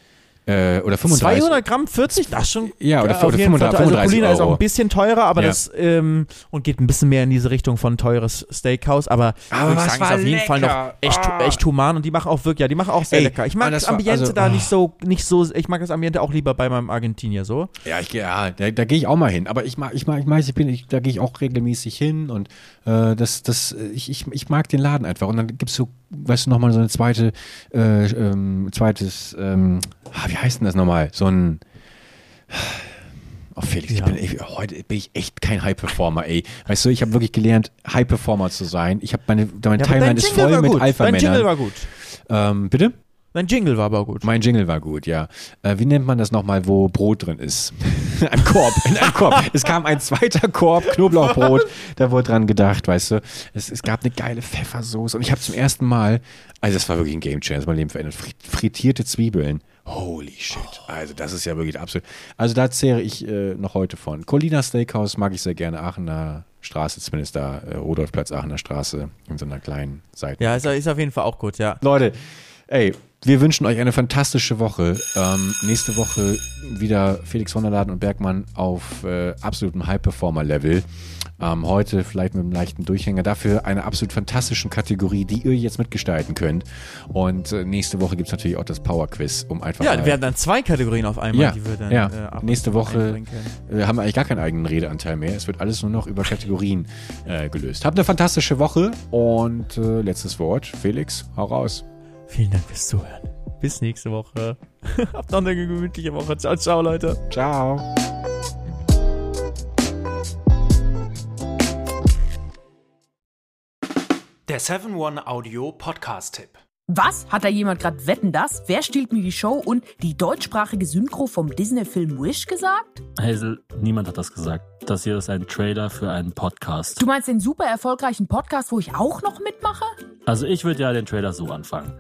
Äh, oder 35. 200 Gramm 40, das ist schon. Ja, oder jeden Fall. 35 Also Colina ist auch Euro. ein bisschen teurer, aber Ja. das ähm, und geht ein bisschen mehr in diese Richtung von teures Steakhouse, aber, Aber würde ich sagen, ist auf jeden Fall noch lecker. echt, Ah. echt human und die machen auch wirklich, ja, die machen auch sehr Ey, lecker. Ich mag das, das war- Ambiente also, da ah. nicht so, nicht so, ich mag das Ambiente auch lieber bei meinem Argentinier so. Ja, ich, ja da, da gehe ich auch mal hin. Aber ich mag, ich mag, ich mag, ich bin, ich, da gehe ich auch regelmäßig hin und äh, das, das, ich, ich, ich mag den Laden einfach. Und dann gibt es so, weißt du, nochmal so eine zweite, äh, ähm, zweites, ähm, ah, wie heißt denn das nochmal? So ein Oh Felix, ich Ja. bin, ey, heute bin ich echt kein High-Performer, ey. Weißt du, ich habe wirklich gelernt, High-Performer zu sein. Ich habe meine, meine Ja, Timeline ist voll mit gut. Dein Jingle Alpha-Männern. war gut. Ähm, bitte? Dein Jingle war aber gut. Mein Jingle war gut, ja. Äh, wie nennt man das nochmal, wo Brot drin ist? <laughs> ein Korb, in einem Korb. Es kam ein zweiter Korb Knoblauchbrot, da wurde dran gedacht, weißt du. Es, es gab eine geile Pfeffersoße und ich habe zum ersten Mal, also das war wirklich ein Game Changer, mein Leben verändert, fri- frittierte Zwiebeln. Holy shit. Also das ist ja wirklich absolut. Also da zehre ich äh, noch heute von. Colina Steakhouse mag ich sehr gerne, Aachener Straße, zumindest da, äh, Rudolfplatz, Aachener Straße, in so einer kleinen Seite. Ja, ist, ist auf jeden Fall auch gut, ja. Leute, ey, Wir wünschen euch eine fantastische Woche. Ähm, nächste Woche wieder Felix von der Laden und Bergmann auf äh, absolutem High-Performer-Level. Ähm, heute vielleicht mit einem leichten Durchhänger. Dafür eine absolut fantastischen Kategorie, die ihr jetzt mitgestalten könnt. Und äh, nächste Woche gibt es natürlich auch das Power-Quiz, um einfach Ja, wir werden dann zwei Kategorien auf einmal, Ja, die wir dann ja. äh, Nächste Woche äh, haben wir eigentlich gar keinen eigenen Redeanteil mehr. Es wird alles nur noch über Kategorien äh, gelöst. Habt eine fantastische Woche und äh, letztes Wort. Felix, hau raus. Vielen Dank fürs Zuhören. Bis nächste Woche. <laughs> Habt noch eine gemütliche Woche. Ciao, ciao, Leute. Ciao. Der 7-One-Audio-Podcast-Tipp. Was? Hat da jemand gerade Wetten das? Wer stiehlt mir die Show und die deutschsprachige Synchro vom Disney-Film Wish gesagt? Hazel, niemand hat das gesagt. Das hier ist ein Trailer für einen Podcast. Du meinst den super erfolgreichen Podcast, wo ich auch noch mitmache? Also ich würde ja den Trailer so anfangen.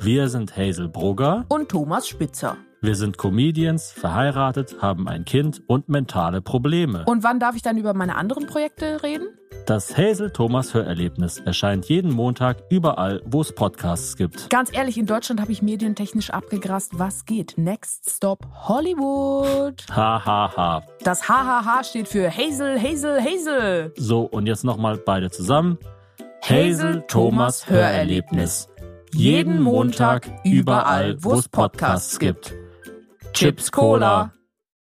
Wir sind Hazel Brugger, Und Thomas Spitzer. Wir sind Comedians, verheiratet, haben ein Kind und mentale Probleme. Und wann darf ich dann über meine anderen Projekte reden? Das Hazel Thomas Hörerlebnis erscheint jeden Montag überall, wo es Podcasts gibt. Ganz ehrlich, in Deutschland habe ich medientechnisch abgegrast. Was geht? Next Stop Hollywood. Ha ha ha. Das HHH steht für Hazel, Hazel, Hazel. So, und jetzt nochmal beide zusammen. Hazel Thomas Hörerlebnis. Jeden Montag überall, wo es Podcasts gibt. Chips Cola.